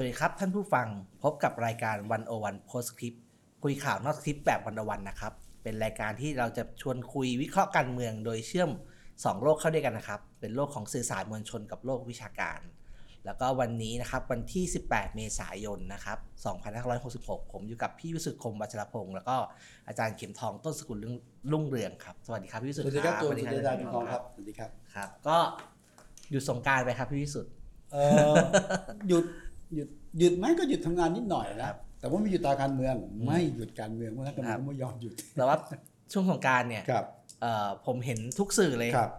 สวัสดีครับท่านผู้ฟังพบกับรายการวันโอวันโพสคลิปคุยข่าวนอกคลิปแบบวันโอวันนะครับ เป็นรายการที่เราจะชวนคุยวิเคราะห์การเมือง โดยเชื่อม 2 โลกเข้าด้วยกันนะครับ เป็นโลกของสื่อสารมวลชนกับโลกวิชาการ แล้วก็วันนี้นะครับวันที่ 18 เมษายนนะครับ2566 ผมอยู่กับพี่วิสุทธิ์คมวัชรพงศ์แล้วก็อาจารย์เข็มทองต้นสกุลรุ่งรุ่งเรืองครับสวัสดีครับพี่วิสุทสธิ์วัสดีครับตัวสสุวัสดีดครับยดาเป็นทองครับสวัสดีครับครับ ก็หยุดสงกรารไปครับพี่วิสุทธิ์เอ่อหยุด หยุดหยุดไหมก็หยุดทำงานนิดหน่อยนะแต่ว่าไม่หยุดตาการเมือง ไม่หยุดการเมืองเพราะนักการเมืองไม่ยอมหยุดแต่ว่าช่วงสงกรารเนี่ยครับเอ่อผมเห็นทุกสื่อเลยครับ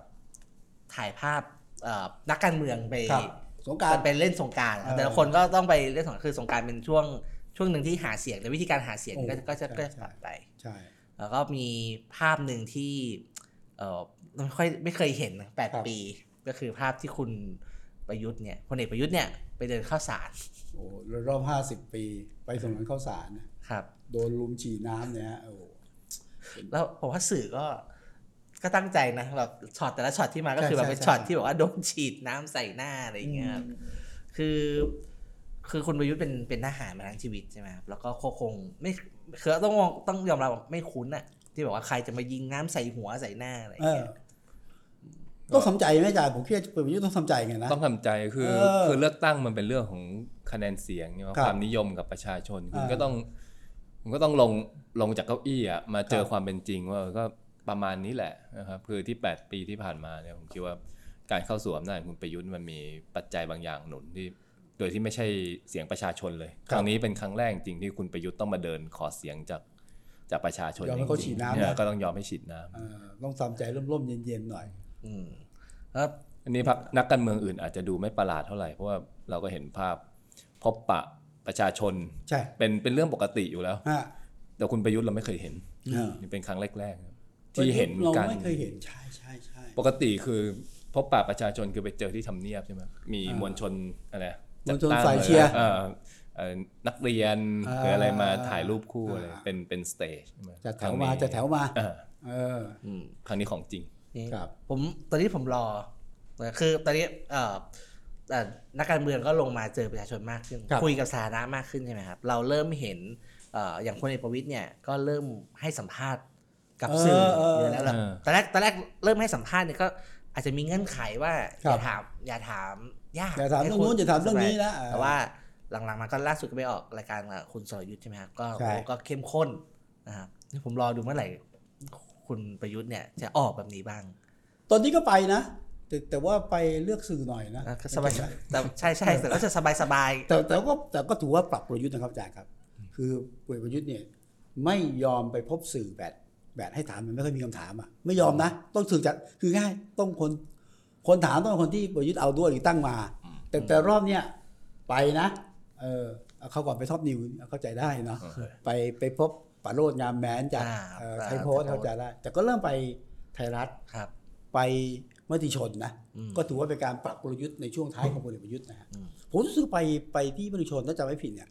ถ่ายภาพเอ่อนักการเมืองไปครับสงกรารไปเล่นสงกรารเออแต่ละคนก็ต้องไปเล่นสงกรารคือสงกรารเป็นช่วงช่วงหนึ่งที่หาเสียงแต่วิธีการหาเสียงโอ้ก็ก็จะใช่ก็จะใช่ปรับไปใช่แล้วก็มีภาพหนึ่งที่เออไม่ค่อยไม่เคยเห็นนะแปดปี ก็คือภาพที่คุณประยุทธ์เนี่ยพลเอกประยุทธ์เนี่ย ไปเดินเข้าสารโอ้รอบห้าสิบปี ไปถนนข้าวสารนะครับโดนลุมฉีดน้ำเนี่ยฮะโอ้แล้วผมว่าสื่อก็ก็ตั้งใจนะแบบช็อตแต่ละช็อตที่มาก็คือแบบเป็นช็อตที่บอกว่าโดนฉีดน้ำใส่หน้าอะไรอย่างเงี้ยครับคือ คือคุณประยุทธ์เป็นเป็นทหารมาทั้งชีวิตใช่ไหมครับแล้วก็คงไม่คือต้องมองต้องยอมรับว่าไม่คุ้นอะที่บอกว่าใครจะมายิงน้ำใส่หัวใส่หน้าอะไรอเอย่างอเงี้ย ต้องทำใจไหมอาจารย์ผมคิดว่าประยุทธ์ต้องทำใจไงนะ ต้องทำใจคือเออคือเลือกตั้งมันเป็นเรื่องของคะแนนเสียงใช่ไหมครับความนิยมกับประชาชนคุณอ่าก็ต้องคุณก็ต้องลงลงจากเก้าอี้อะมาเจอครับ ความเป็นจริงว่าเออก็ประมาณนี้แหละนะครับคือที่ 8 ปีที่ผ่านมาเนี่ยผมคิดว่าการเข้าสู่อำนาจของคุณประยุทธ์มันมีปัจจัยบางอย่างหนุนที่ โดยที่ไม่ใช่เสียงประชาชนเลยครั้งนี้เป็นครั้งแรกจริงที่คุณประยุทธ์ต้องมาเดินขอเสียงจากจากประชาชนยอมให้เขาจริงๆฉีดน้ำนะ เนี่ยก็ต้องยอมให้ฉีดน้ำ เออต้องทำใจร่มๆเย็นๆหน่อย อืมแล้วอันนี้พักนักการเมืองอื่นอาจจะดูไม่ประหลาดเท่าไหร่เพราะว่าเราก็เห็นภาพพบปะประชาชนใช่เป็นเป็นเรื่องปกติอยู่แล้วฮะแต่คุณประยุทธ์เราไม่เคยเห็นเออนี่เป็นครั้งแรกๆครับที่เห็นเรากัน ไม่เคยเห็นใช่ใช่ใช่ ปกติคือพบปะประชาชนคือไปเจอที่ทำเนียบใช่ไหมมีอ่ามวลชนอะไรมวลชนจัดตั้งฝ่ายเชียร์เอ่อเอ่อนักเรียนอ่าหรืออะไรมาถ่ายรูปคู่อ่าอะไรเป็นเป็น stage ใช่ไหมจัดแถครั้งนี้จัดแถวมา อ่าเออ อืมครั้งนี้ของจริง นี่ครัผมตอนนี้ผมรอคือตอนนี้เอ่อเอ่อนักการเมืองก็ลงมาเจอประชาชนมากขึ้นครับคุยกับสาธารณะมากขึ้นใช่ไหมครับ เราเริ่มเห็นเอ่ออย่างพลเอกประวิตรเนี่ยก็เริ่มให้สัมภาษณ์กับสื่อเออเออเยอะแล้วแบบเออตอนแรกตอนแรกเริ่มให้สัมภาษณ์เนี่ยก็อาจจะมีเงื่อนไขว่าครัอบย่าถามอย่าถามยากอย่าถามให้เรื่องนู้นอย่าถามเรื่องนี้นะแต่ว่าหลังๆมาก็ล่าสุดก็ไปออกรายการกับคุณสรยุทธ์ใช่ไหมครับก็ใช่โอ้ก็เข้มข้นนะครับนี่ผมรอดูเมื่อไหร่ คุณประยุทธ์เนี่ยจะออกแบบนี้บ้าง ตอนนี้ก็ไปนะแต่แต่ว่าไปเลือกสื่อหน่อยนะนะก็สบายแต่ใช่ใช่แต่ก็จะสบายสบายแต่แต่ก็แต่ก็ถือว่าปรับประยุทธ์นะครับอาจารย์ครับ คือพลเอกประยุทธ์เนี่ยไม่ยอมไปพบสื่อแบบแบบให้ถามมันไม่ค่อยมีคำถามอะไม่ยอมนะ ต้องสื่อจัดคือง่ายต้องคนคนถามต้องเป็นคนที่ประยุทธ์เอาด้วยหรือตั้งมา แต่แต่รอบเนี้ยไปนะ เออเอาเขาก่อนไปท็อปนิวเข้าใจได้เนาะไปไปพบ ปาโรดงามแม้นจากอ่าเอ่ออ่าไทยโพสต์ไทยโพสต์เข้าใจได้ แต่ก็เริ่มไปไทยรัฐครับไปมติชนนะอืมก็ถือว่าเป็นการปรับกลยุทธ์ในช่วงท้ายของพลเอกประยุทธ์นะฮะอืมผมรู้สึกไปไปที่มติชนถ้าจำไม่ผิดเนี่ย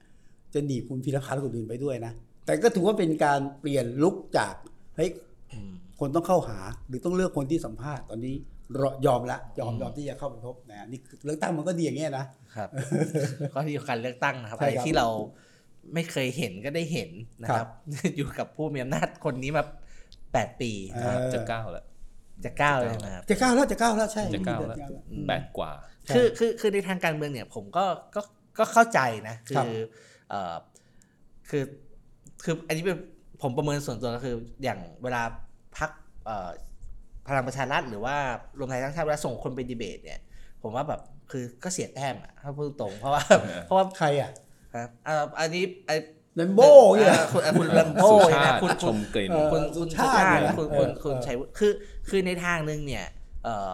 จะหนีบคุณพีรพัฒน์คนอื่นไปด้วยนะ แต่ก็ถือว่าเป็นการเปลี่ยนลุกจากเฮ้ยอืมคนต้องเข้าหาหรือต้องเลือกคนที่สัมภาษณ์ตอนนี้รอยอมละยอมอืมยอมที่จะเข้าไปพบนะนี่คือเลือกตั้งมันก็ดีอย่างเงี้ยนะครับก็ที่การเลือกตั้งนะครับใช่อะไรครับที่เรา ไม่เคยเห็นก็ได้เห็นนะครับ อยู่กับผู้มีอำนาจคนนี้มาแปดปีเออจะก้าวแล้วจะก้าวเลยนะครับจะก้าวแล้วจะก้าวแล้วใช่จะก้าวแล้วจะก้าวแล้วอืมแปดกว่าใช่คือคือคือในทางการเมืองเนี่ย ผมก็ก็ก็เข้าใจนะ คืครัอบเอ่อคือคืออันนี้เป็นผมประเมินส่วนตัวก็คืออย่างเวลาพักเอ่อพลังประชารัฐหรือว่ารวมไทยสร้างชาติเวลาส่งคนไปดีเบตเนี่ย ผมว่าแบบคือก็เสียแต้มอะถ้าพูดตรงเพราะว่าเพราะว่าใครอะ ครับเอ่ออันนี้ไอ้แลมโบ้เนี่ยเอ่อคุณเอ่อคุณลัมโบ้สุใช่ไหมชาติคุณชคุณมกลิ่นเออคุณสุคุณชาติชาติเนี่ย คุณเอคุอณคุณเออชัยวุฒิคือคือในทางหนึ่งเนี่ยเอ่อ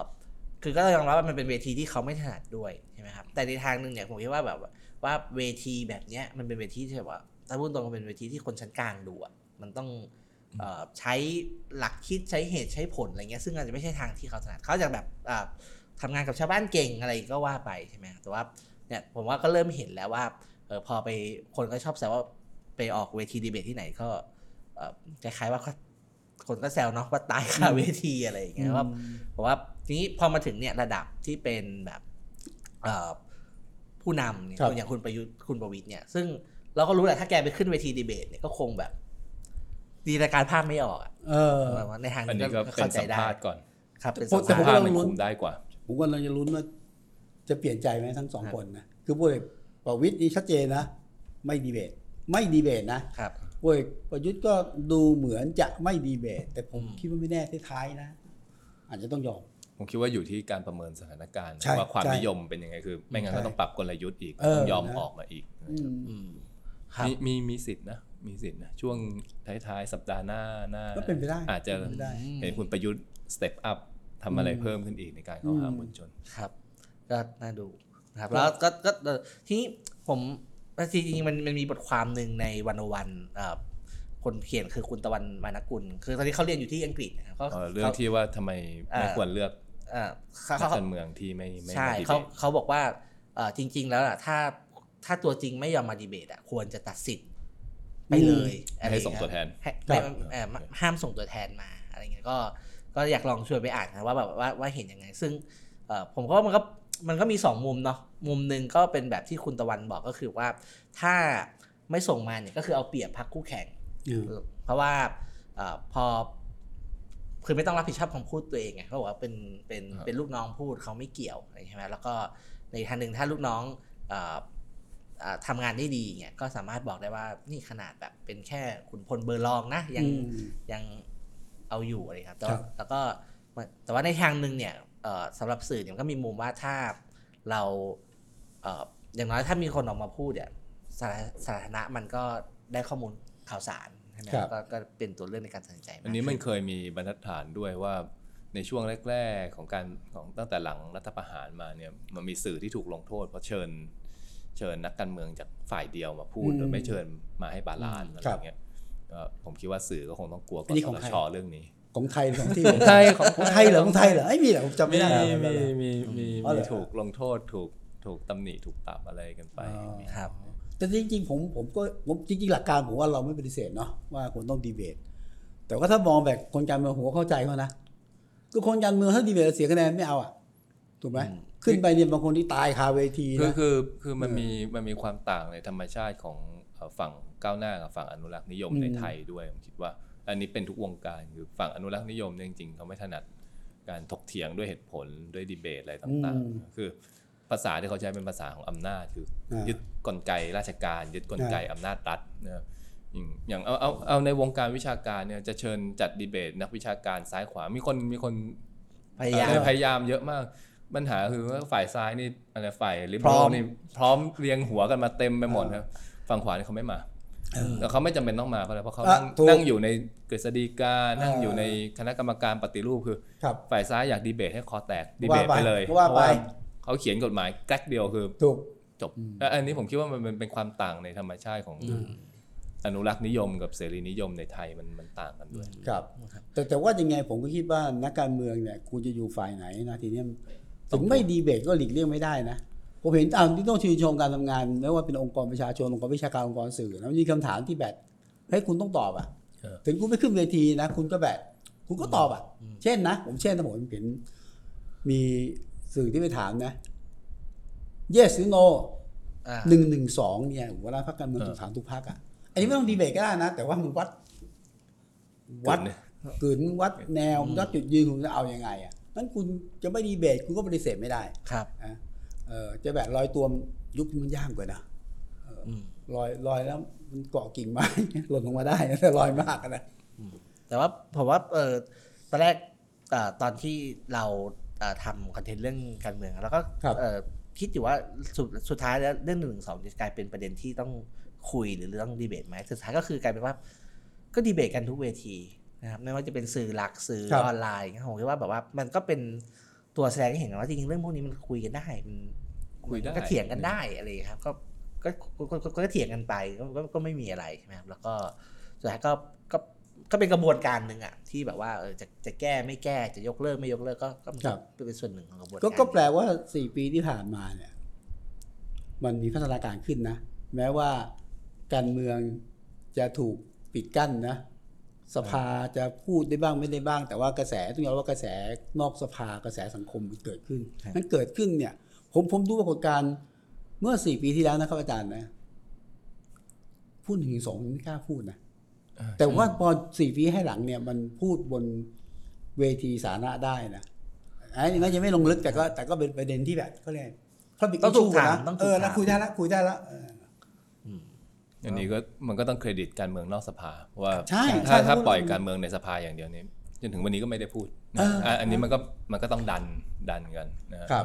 คือก็ต้องยอมรับว่ามันเป็นเวทีที่เขาไม่ถนัดด้วยใช่ไหมครับแต่ในทางหนึ่งเนี่ยผมคิดว่าแบบว่าเวทีแบบเนี้ยมันเป็นเวทีที่แบบว่าถ้าพูดตรงมันเป็นเวทีที่คนชั้นกลางดูอะมันต้องเอ่อใช้หลักคิดใช้เหตุใช้ผลอะไรเงี้ยซึ่งอาจจะไม่ใช่ทางที่เขาถนัดเขาจะแบบอ่าทำงานกับชาวบ้านเก่งอะไรก็ว่าไปใช่ไหมครับแต่ว่าเนี่ยผมว่าก็เริ่มเห็นแล้วว่า เออพอไปคนก็ชอบแซวว่าไปออกเวทีดีเบตที่ไหนก็เอ่อคล้ายๆว่าเขาคนก็แซวเนาะว่าตายคาเวทีอะไรอย่างเงี้ยว่าเพราะว่าทีนี้พอมาถึงเนี่ยระดับที่เป็นแบบเอ่อผผู้นำเนี่ยครับอย่างคุณประยุทธ์คุณประวิตยเนี่ย ซึ่งเราก็รู้แหละถ้าแกไปขึ้นเวทีดีเบตเนี่ยก็คงแบบดีตการภาพไม่ออกอะเออแบบว่าในทางอันนี้นี้ก็ก็เป็นเข้าใจสัมได้ภาษณ์ก่อนครับเป็นแต่สัมผมภาษณ์สัมภาษณ์มันลุ้นคุมได้กว่าผมกำลังจะลุ้นว่าจะเปลี่ยนใจไหมทั้งสองครับคนนะคือพวก ประวิตยนี่ชัดเจนนะ ไม่ดีเบต ไม่ดีเบตนะครับพวกประยุทธ์ก็ดูเหมือนจะไม่ดีเบต แต่ผมอืมคิดว่าไม่แน่ท้ายๆนะ อาจจะต้องยอม ผมคิดว่าอยู่ที่การประเมินสถานการณ์ใช่ว่าความใช่นิยมเป็นยังไงคือ ไม่งั้นใช่ก็ต้องปรับกลยุทธ์อีกเออต้องยอมนะ ออกมาอีก อืม อืมครับ มีมีมีสิทธินะมีสิทธินะ ช่วงท้ายๆ สัปดาห์หน้าหน้าก็เป็นไปได้อาจจะเป็นไปได้ เห็นคุณประยุทธ์สเต็ปอัพทำอะไรอืมเพิ่มขึ้นอีกในการเข้าหาอืมมวลชน ครับก็น่าดู นะครับแล้วก็ก็เอ่อทีนี้ผมจริงๆมันมันมีบทความหนึ่งในวันวันคนเขียนคือคุณตะวันมานกุล คือตอนนี้เขาเรียนอยู่ที่อังกฤษนะครับเขาเอ่อเรื่องที่ว่าทำไมไม่อ่าควรเลือกเอ่อเขานักเขาการเมืองที่ไม่ไม่ใช่มาดีเบเขาตเขาบอกว่าเอ่อจริง ๆ แล้วล่ะถ้าถ้าตัวจริงไม่ยอมมาดีเบตอะควรจะตัดสิทธิ์ไปเลยอะไรให้อย่าส่งเยตัวแทนให้ครัไม่บเอ่อห้ามส่งตัวแทนมาอะไรเงี้ยก็ก็อยากลองชวนไปอ่านนะว่าแบบว่าว่าเห็นยังไง ซึ่งเอ่อ ผมก็ว่ามันก็มันก็มีสองมุมเนาะมุมหนึ่งก็เป็นแบบที่คุณตะวันบอกก็คือว่า ถ้าไม่ส่งมาเนี่ยก็คือเอาเปรียบพักคู่แข่งอืมเพราะว่าเออพอคือไม่ต้องรับผิดชอบคำพูดตัวเองไงเขาบอกว่าเป็นเป็นครับเป็นลูกน้องพูดเขาไม่เกี่ยวอะไรใช่ไหมแล้วก็ในทางหนึ่งถ้าลูกน้องเอ่อเอ่อทำงานได้ดีเนี่ยก็สามารถบอกได้ว่านี่ขนาดแบบเป็นแค่ขุนพลเบอร์ลองนะยังอืมยังเอาอยู่อะไรครับแต่ครัว่าบแล้วก็แต่ว่าในทางหนึ่งเนี่ยเอ่อ สำหรับสื่อเนี่ยมันก็มีมุมว่าถ้าเราเอ่ออย่างน้อยถ้ามีคนออกมาพูดเนี่ยสาสาธารณะมันก็ได้ข้อมูลข่าวสารใช่ไหมครับก็ก็เป็นตัวเลือกในการตัดสินใจากอันนี้มันขึ้เคยมีบรรทัดฐานด้วยว่าในช่วงแรก ๆของการของตั้งแต่หลังรัฐประหารมาเนี่ยมันมีสื่อที่ถูกลงโทษ เพราะเชิญ เชิญนักการเมืองจากฝ่ายเดียวมาพูดอืมโดยไม่เชิญมาให้ balance อะไรครับเงี้ยก็ผมคิดว่าสื่อก็คงต้องกลัว กสทช. อันนี้ของใครเรื่องนี้ ของไทยหรือของที่ของไทยของของไทยเหรอของไทยเหรอไทยมีเหรอผมจำไม่มีได้มีมีมีอ๋อเหรมี ถูกลงโทษถูกถูกตำหนิถูกปรับอะไรกันไปอ๋อมีครับ แต่จริง ๆ ผมผมก็ผมจริง ๆ หลักการผมว่าเราไม่ปฏิเสธเนาะว่าควรต้องดีเบต แต่ว่าถ้ามองแบบคนการเมืองผมก็เข้าใจเขานะก็คนการเมืองถ้าดีเบตแล้วเสียคะแนนไม่เอาอะถูกไหมอืมขึ้นไปเนี่ยบางคนที่ตายคาเวทีคือนะคือคือมันเออมีมันมีความต่างในธรรมชาติของเอ่อฝั่งก้าวหน้ากับฝั่งอนุรักษ์นิยมอืมในไทยด้วยผมคิดว่า อันนี้เป็นทุกวงการคือฝั่งอนุรักษ์นิยมเนี่ยจริงๆเขาไม่ถนัดการถกเถียงด้วยเหตุผลด้วยดีเบตอะไรต่างๆ คือภาษาที่เขาใช้เป็นภาษาของอำนาจคืออายึดกลไกราชการ ยึดกลไกอำนาจรัฐนะครับอย่างอย่างเอาเอาเอาในวงการวิชาการเนี่ยจะเชิญจัดดีเบต นักวิชาการซ้ายขวามีคนมีคนพยายามเออพยายามเยอะมากปัญหาคือว่าฝ่ายซ้ายนี่อะไรฝ่ายลิเบพร้ออรัมลนี่พร้อมเรียงหัวกันมาเต็มไปหมดครับฝั่งขวานี่เขาไม่มา แต่เขาไม่จำเป็นต้องมาเพราะอะไรเพราะเขานั่งอะถูกนั่งอยู่ในกฤษฎีกา นั่งอ่าอยู่ในคณะกรรมการปฏิรูปคือครับฝ่ายซ้ายอยากดีเบตให้คอแตกดีเบตว่าไปไปเลยว่าไปเพระเขาเขียนกฎหมายแกล้เดียวคือถูกจบและอันนี้ผมคิดว่ามันเป็นเป็นความต่างในธรรมชาติของอนุรักษ์นิยมกับเสรีนิยมในไทยมันมันต่างกันด้วยครับ แต่แต่ว่ายังไงผมก็คิดว่านักการเมืองเนี่ยคุณจะอยู่ฝ่ายไหนนะทีเนี้ยถึงไม่ดีเบตก็หลีกเลี่ยงไม่ได้นะ ผมเห็นอ่าที่ต้องชื่นชมการทำงานไม่ว่าเป็นองค์กรประชาชนองค์กรวิชาการองค์กรสื่อนะมันมีคำถามที่แบบเฮ้ยคุณต้องตอบอะเออถึงคุณไปขึ้นเวทีนะ คุณก็แบบ คุณก็ตอบอะ เช่นนะ ผมเช่นนะผมเห็นมีสื่อที่ไปถามนะ yes หรือ no อ่าหนึ่งหนึ่งสองเนี่ยเวลาพรรคการเมืองเออถูกถามทุกพรรคอะ อันนี้ไม่ต้องดีเบตก็ได้นะ แต่ว่ามึงวัด วัดเนี่ยกลืนวัดแนววัดจุดยืนคุณจะเอายังไงอะนั้นคุณจะไม่ดีเบตคุณก็ปฏิเสธไม่ได้ ครับนะ เออจะแบบลอยตัวยุคนี้มันยากกว่านะอืมลอยลอยแล้วมันเกาะกิ่งไม้หล่นลงมาได้นะแต่ลอยมากอะนะแต่ว่าผมว่าเออตอนแรกเอ่อตอนที่เราเอ่อทำคอนเทนต์เรื่องการเมืองแล้วก็ครับเอ่อคิดอยู่ว่าสุดสุดท้ายแล้วเรื่องหนึ่งสองจะกลายเป็นประเด็นที่ต้องคุยหรือเรื่องดีเบตไหมสุดท้ายก็คือกลายเป็นว่า ก็ดีเบตกันทุกเวทีนะครับไม่ว่าจะเป็นสื่อหลักสื่อครับออนไลน์ผมคิดว่าแบบว่ามันก็เป็น ตัวแสดงให้เห็นว่าจริงๆเรื่องพวกนี้มันคุยกันได้มันคุยได้มันก็เถียงกันได้อะไรอย่างเงี้ยครับก็ก็ก็ก็ก็ก็เถียงกันไปก็ก็ก็ไม่มีอะไรใช่ไหมครับแล้วก็สุดท้ายก็ก็ก็เป็นกระบวนการหนึ่งอะที่แบบว่าเออจะจะแก้ไม่แก้จะยกเลิกไม่ยกเลิกก็ก็มันครัก็บเป็นส่วนหนึ่งของกระบวนก็การก็แปลว่าสี่ปีที่ผ่านมาเนี่ย มันมีพัฒนาการขึ้นนะ แม้ว่าการเมืองจะถูกปิดกั้นนะ สภาจะพูดได้บ้างไม่ได้บ้าง แต่ว่ากระแสต้องยอมรับว่ากระแสนอกสภากระแสสังคมมันเกิดขึ้นนั้นเกิดขึ้นเนี่ย ผมผมดูปรากฏการณ์เมื่อสี่ปีที่แล้วนะครับอาจารย์นะพูดหนึ่งถึงสองไม่กล้าพูดนะแต่ว่าพอสี่ปีให้หลังเนี่ย มันพูดบนเวทีสาธารณะได้นะไอ้นี่ก็ยังไม่ลงลึกแต่ก็ แต่ก็เป็นประเด็นที่แบบเขาเรียกพระบิ๊กต้องถูกถามนะต้องถูกเออแล้วถามคุยได้ละคุยได้ละเอออันนี้ก็มันก็ต้องเครดิตการเมืองนอกสภาเพราะว่าใช่ถ้าใช่ถ้าพูดปล่อยการเมืองในสภาอย่างเดียวนี้จนถึงวันนี้ก็ไม่ได้พูดนะเอออะอันนี้มันก็มันก็ต้องดันดันกันนะฮะครับ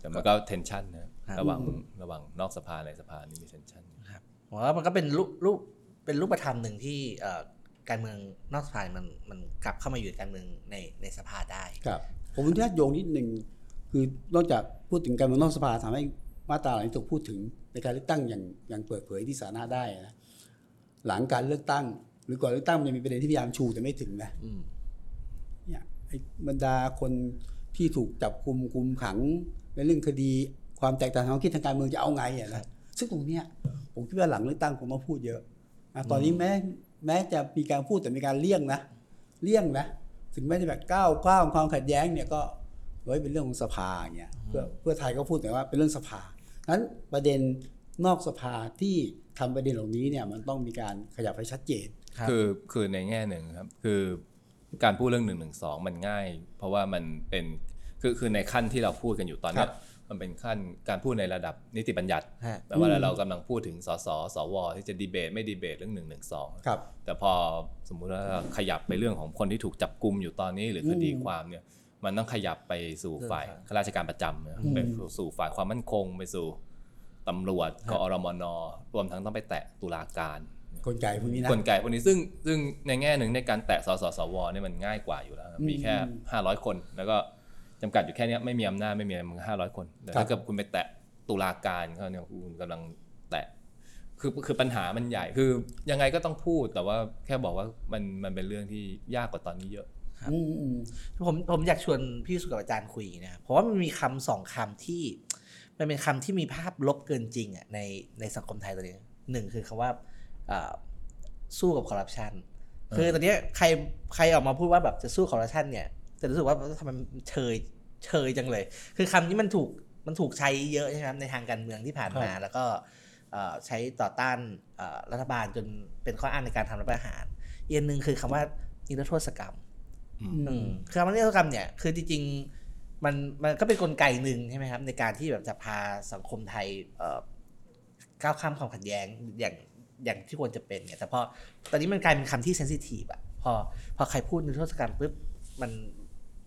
แต่มันก็เทนชันนะครับระหว่างระหว่างนอกสภาในสภานี่มีเทนชันครับผมว่ามันก็เป็นรูปรูปเป็นรูปธรรมหนึ่งที่เอ่อการเมืองนอกสภามันมันกลับเข้ามาอยู่ในการเมืองในในสภาได้ครับผมอนุญาตโยงนิดหนึ่งคือนอกจากพูดถึงการเมืองนอกสภาทำให้ มาตราเหล่านี้ถูกพูดถึงในการเลือกตั้งอย่างอย่างเปิดเผยที่สาธารณะได้นะหลังการเลือกตั้ง หรือก่อนเลือกตั้งมันจะมีประเด็นที่พยายามชูแต่ไม่ถึงนะอืมเนี่ยไอ้บรรดาคนที่ถูกจับคุมคุมขังในเรื่องคดีความแตกต่างทางความคิดทางการเมืองจะเอาไงอะนะซึ่งตรงเนี้ยผมคิดว่าหลังเลือกตั้งคงมาพูดเยอะนะตอนนี้แม้แม้จะมีการพูดแต่มีการเลี่ยงนะเลี่ยงนะถึงแม้จะแบบก้าวก้าวความขัดแย้งเนี่ยก็เฮ้ยเป็นเรื่องของสภาอย่างเงี้ยเพื่อเพื่อไทยก็พูดแต่ว่าเป็นเรื่องสภา นั้นประเด็นนอกสภาที่ทำประเด็นเหล่านี้เนี่ยมันต้องมีการขยับให้ชัดเจนครับคือคือในแง่หนึ่งครับคือการพูดเรื่องหนึ่งหนึ่งสองมันง่าย เพราะว่ามันเป็นคือคือในขั้นที่เราพูดกันอยู่ตอนเนี้ครัยบมันเป็นขั้นการพูดในระดับนิติบัญญัติฮะแปลว่าอืมเรากำลังพูดถึงสสสวที่จะดีเบตไม่ดีเบตเรื่องหนึ่งหนึ่งสองครับแต่พอสมมุติว่าขยับไปเรื่องของคนที่ถูกจับกลุมอยู่ตอนนี้หรือคดีอืมความเนี่ย มันต้องขยับไปสู่ฝ่ายเรื่องข้าราชการประจำนะอืมไปสู่ฝ่ายความมั่นคงไปสู่ตำรวจกอรมนรวมทั้งต้องไปแตะตุลาการกลไกพวกนี้นะกลไกพวกนี้ซึ่งซึ่งในแง่หนึ่งในการแตะสสสวเนี่ยมันง่ายกว่าอยู่แล้วครับอืมมีแค่ 500 คน แล้วก็จำกัดอยู่แค่เนี้ยไม่มีอำนาจไม่มีอะไรมึงห้าร้อยคนแต่ครับถ้าเกิดคุณไปแตะตุลาการเขาเนี่ยคุณกำลังแตะคือคือปัญหามันใหญ่คือยังไงก็ต้องพูดแต่ว่าแค่บอกว่ามันมันเป็นเรื่องที่ยากกว่าตอนนี้เยอะ อืมอืมผมผมอยากชวนพี่สุกับอาจารย์คุยนะครับเพราะว่ามันมีคำสองคำที่ มันเป็นคำที่มีภาพลบเกินจริงอะในในสังคมไทยตอนนี้หนึ่งคือคำว่าเอ่อสู้กับคอร์รัปชันคือตอนเนี้ยใครใครออกมาพูดว่าแบบจะสู้คอร์รัปชันเนี่ยจะรู้สึกว่าทำไมมันเชยเชยจังเลย คือคำนี้มันถูกมันถูกใช้เยอะใช่ไหมครับในทางการเมืองที่ผ่านมา แล้วก็เอ่อใช้ต่อต้านเอ่อรัฐบาลจนเป็นข้ออ้างในการทำรัฐประหารอีกอันหนึ่งคือคำว่านิรโทษกรรมอืม คือคำว่านิรโทษกรรมเนี่ยคือจริงๆมันมันก็เป็นกลไกหนึ่งใช่ไหมครับ ในการที่แบบจะพาสังคมไทยก้าวข้ามความขัดแย้งอย่างอย่างที่ควรจะเป็นเนี่ยแต่พอตอนนี้มันกลายเป็นคำที่เซนซิทีฟอะพอพอใครพูดนิรโทษกรรมปุ๊บมัน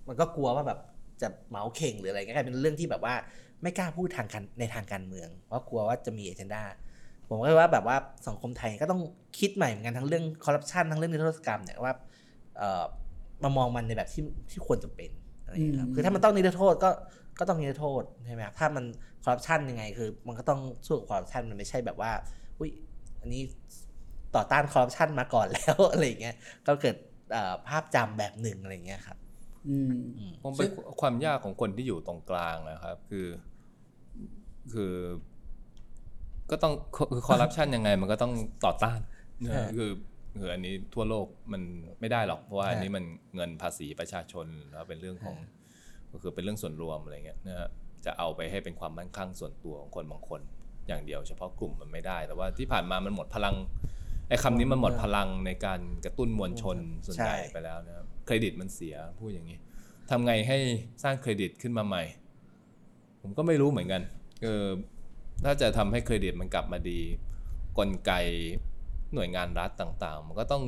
มันก็กลัวว่าแบบจะเมาเข่งหรืออะไรเงี้ยกลายเป็นเรื่องที่แบบว่าไม่กล้าพูดทางการในทางการเมือง เพราะกลัวว่าจะมีเอเจนดาผมก็ว่าแบบว่าสังคมไทยก็ต้องคิดใหม่เหมือนกันทั้งเรื่องคอร์รัปชันทั้งเรื่องนิรโทษกรรมเนี่ยว่าเอ่อ มามองมันในแบบที่ที่ควรจะเป็นอะไรอย่างเงี้ยครับอืมคือถ้ามันต้องนิรโทษก็ก็ต้องนิรโทษใช่ไหมครับถ้ามันคอร์รัปชันยังไง คือ มันก็ต้องสู้กับคอร์รัปชันมันไม่ใช่แบบว่าอุ้ยอันนี้ต่อต้านคอร์รัปชันมาก่อนแล้วอะไรอย่างเงี้ยก็เกิดเอ่อภาพจำแบบหนึ่งอะไรอย่างเงี้ยครับอืมผมเป็นความยากของคนที่อยู่ตรงกลางนะครับ คือ คือ ก็ต้องคือคอร์รัปชันยังไง มันก็ต้องต่อต้านนะฮะคือ คืออันนี้ทั่วโลกมันไม่ได้หรอกเพราะว่าฮะอันนี้มันเงินภาษีประชาชนแล้วเป็นเรื่องของก็คือเป็นเรื่องส่วนรวมอะไรเงี้ยนะฮะจะเอาไปให้เป็นความมั่นคงส่วนตัวของคนบางคน อย่างเดียวเฉพาะกลุ่มมันไม่ได้ แต่ว่าที่ผ่านมามันหมดพลังไอ้คำนี้มันหมดพลังในการกระตุ้นมวลชนส่วนใหญ่ใช่ไปแล้วนะครับเครดิตมันเสียพูดอย่างนี้ทำไงให้สร้างเครดิตขึ้นมาใหม่ ผมก็ไม่รู้เหมือนกันเออถ้าจะทำให้เครดิตมันกลับมาดี กลไก หน่วยงานรัฐต่างๆ มันก็ต้อง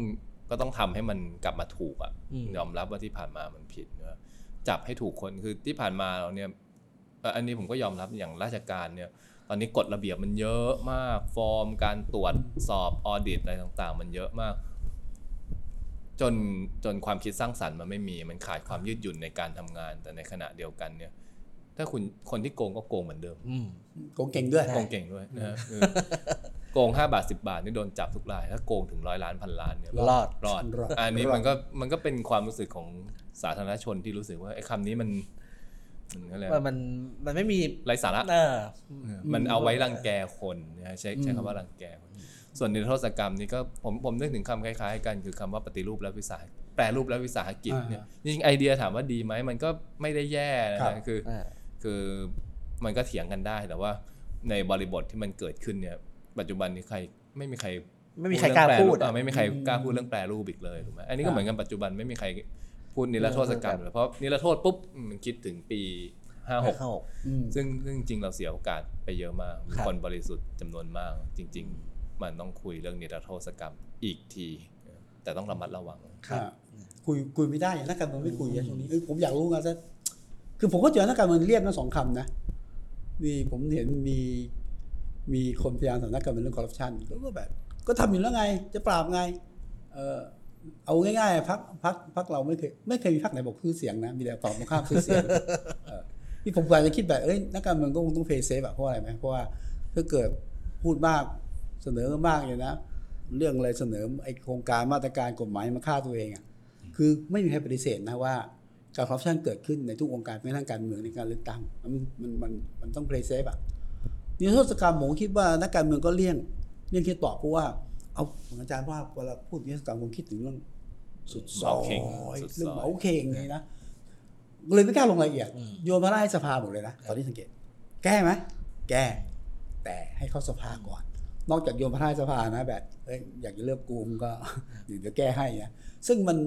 ก็ต้องทำให้มันกลับมาถูกอะอืมยอมรับว่าที่ผ่านมามันผิดนะจับให้ถูกคนคือที่ผ่านมาเราเนี่ยเอ่ออันนี้ผมก็ยอมรับอย่างราชการเนี่ย ตอนนี้กฎระเบียบมันเยอะมากฟอร์ม การตรวจสอบออดิตอะไรต่างๆ มันเยอะมาก จนจนความคิดสร้างสรรค์มันไม่มี มันขาดความยืดหยุ่นในการทำงาน แต่ในขณะเดียวกันเนี่ย ถ้าคุณคนที่โกงก็โกงเหมือนเดิมอืมโกงเก่งด้วยโกงเก่งด้วยนะฮะคือ โกงห้าบาทสิบาทนี่โดนจับทุกราย ถ้าโกงถึงร้อยล้านพันล้านเนี่ยรอดรอดรอดอันนี้รอดมันก็มันก็เป็นความรู้สึกของสาธารณชนที่รู้สึกว่าไอ้คำนี้มันมันอะไรมันมันมันไม่มีไร้สาระเออเออมันเอาไว้รังแกคนนะฮะใช้ใช้คำว่ารังแกคนส่วนนิรโทษกรรมนี่ก็ผมผมนึกถึงคำคล้าย ๆ กันคือคำว่าปฏิรูปและวิสาหแปรรูปและวิสาหกิจเนี่ยจริงๆไอเดียถามว่าดีไหมมันก็ไม่ได้แย่นะครัฮะบคืออ่าคือมันก็เถียงกันได้แต่ว่าในบริบทที่มันเกิดขึ้นเนี่ย ปัจจุบันนี้ใครไม่มีใครไม่มีใครกล้าพูดเออะอไม่มีใครกล้าพูดเรื่องแปรรูปอีกเลยถูกไหมอันนี้ก็เหมือนกันปัจจุบันไม่มีใครพูดนิรโทษกรรมเลยเพราะนิรโทษปุ๊บมันคิดถึงปีห้าหกเข้าหกอืมซึ่งซึ่งจริงๆเราเสียโอกาสไปเยอะมากมีครับคนบริสุทธิ์จำนวนมาก จริง ๆ มันต้องคุยเรื่องนิรโทษกรรมอีกที แต่ต้องระมัดระวังครับอ่าคุยคุยไม่ได้อะนักการเมืองไม่คุยอะช่วงนี้เอ้ยผมอยากรู้ไงซะคือผมก็เจอนักการเมืองเรียกทั้งสองคำนะมีผมเห็นมี มีคนพยายามสำนักการเมืองเรื่องคอร์รัปชันก็แบบ ก็ทำอยู่แล้วไง จะปราบไง เออเอาง่ายๆพักพักพักเราไม่เคยไม่เคยมีพักไหนบอกซื้อเสียงนะ มีแต่ฝั่งตรงข้ามซื้อเสียงเออที่ผมกำลังจะคิดแบบเอ้ยนักการเมืองก็คงต้องเพย์เซฟอะเพราะอะไรไหมเพราะว่าถ้าเกิดพูดมากเสนอมากอย่างนะ เรื่องอะไรเสนอไอโครงการมาตรการกฎหมายมาฆ่าตัวเองอะคือไม่มีใครปฏิเสธนะว่าการคอร์รัปชันเกิดขึ้นในทุกองค์การแม้กระทั่งการเมืองในการเลือกตั้งมันมันมันมันต้องเพย์เซฟอะ นิรโทษกรรมผมคิดว่านักการเมืองก็เลี่ยงเลี่ยงที่ตอบเพราะว่า เอาองอาจารย์ว่าเวลาพูดนิรโทษกรรมผมคิดถึงเรื่องสุดซอเหมาเข่งยเรื่องเหมาเข่งนี่นะเลยไม่กล้าลงรายละเอียด โยนมาได้สภาหมดเลยนะตอนนี้สังเกต แก้ไหมแก้ แต่ให้เข้าสภาก่อน นอกจากโยนพระราชสภานะแบบอยากจะเลือกกูมก็เดี๋ยวแก้ให้นะซึ่งมัน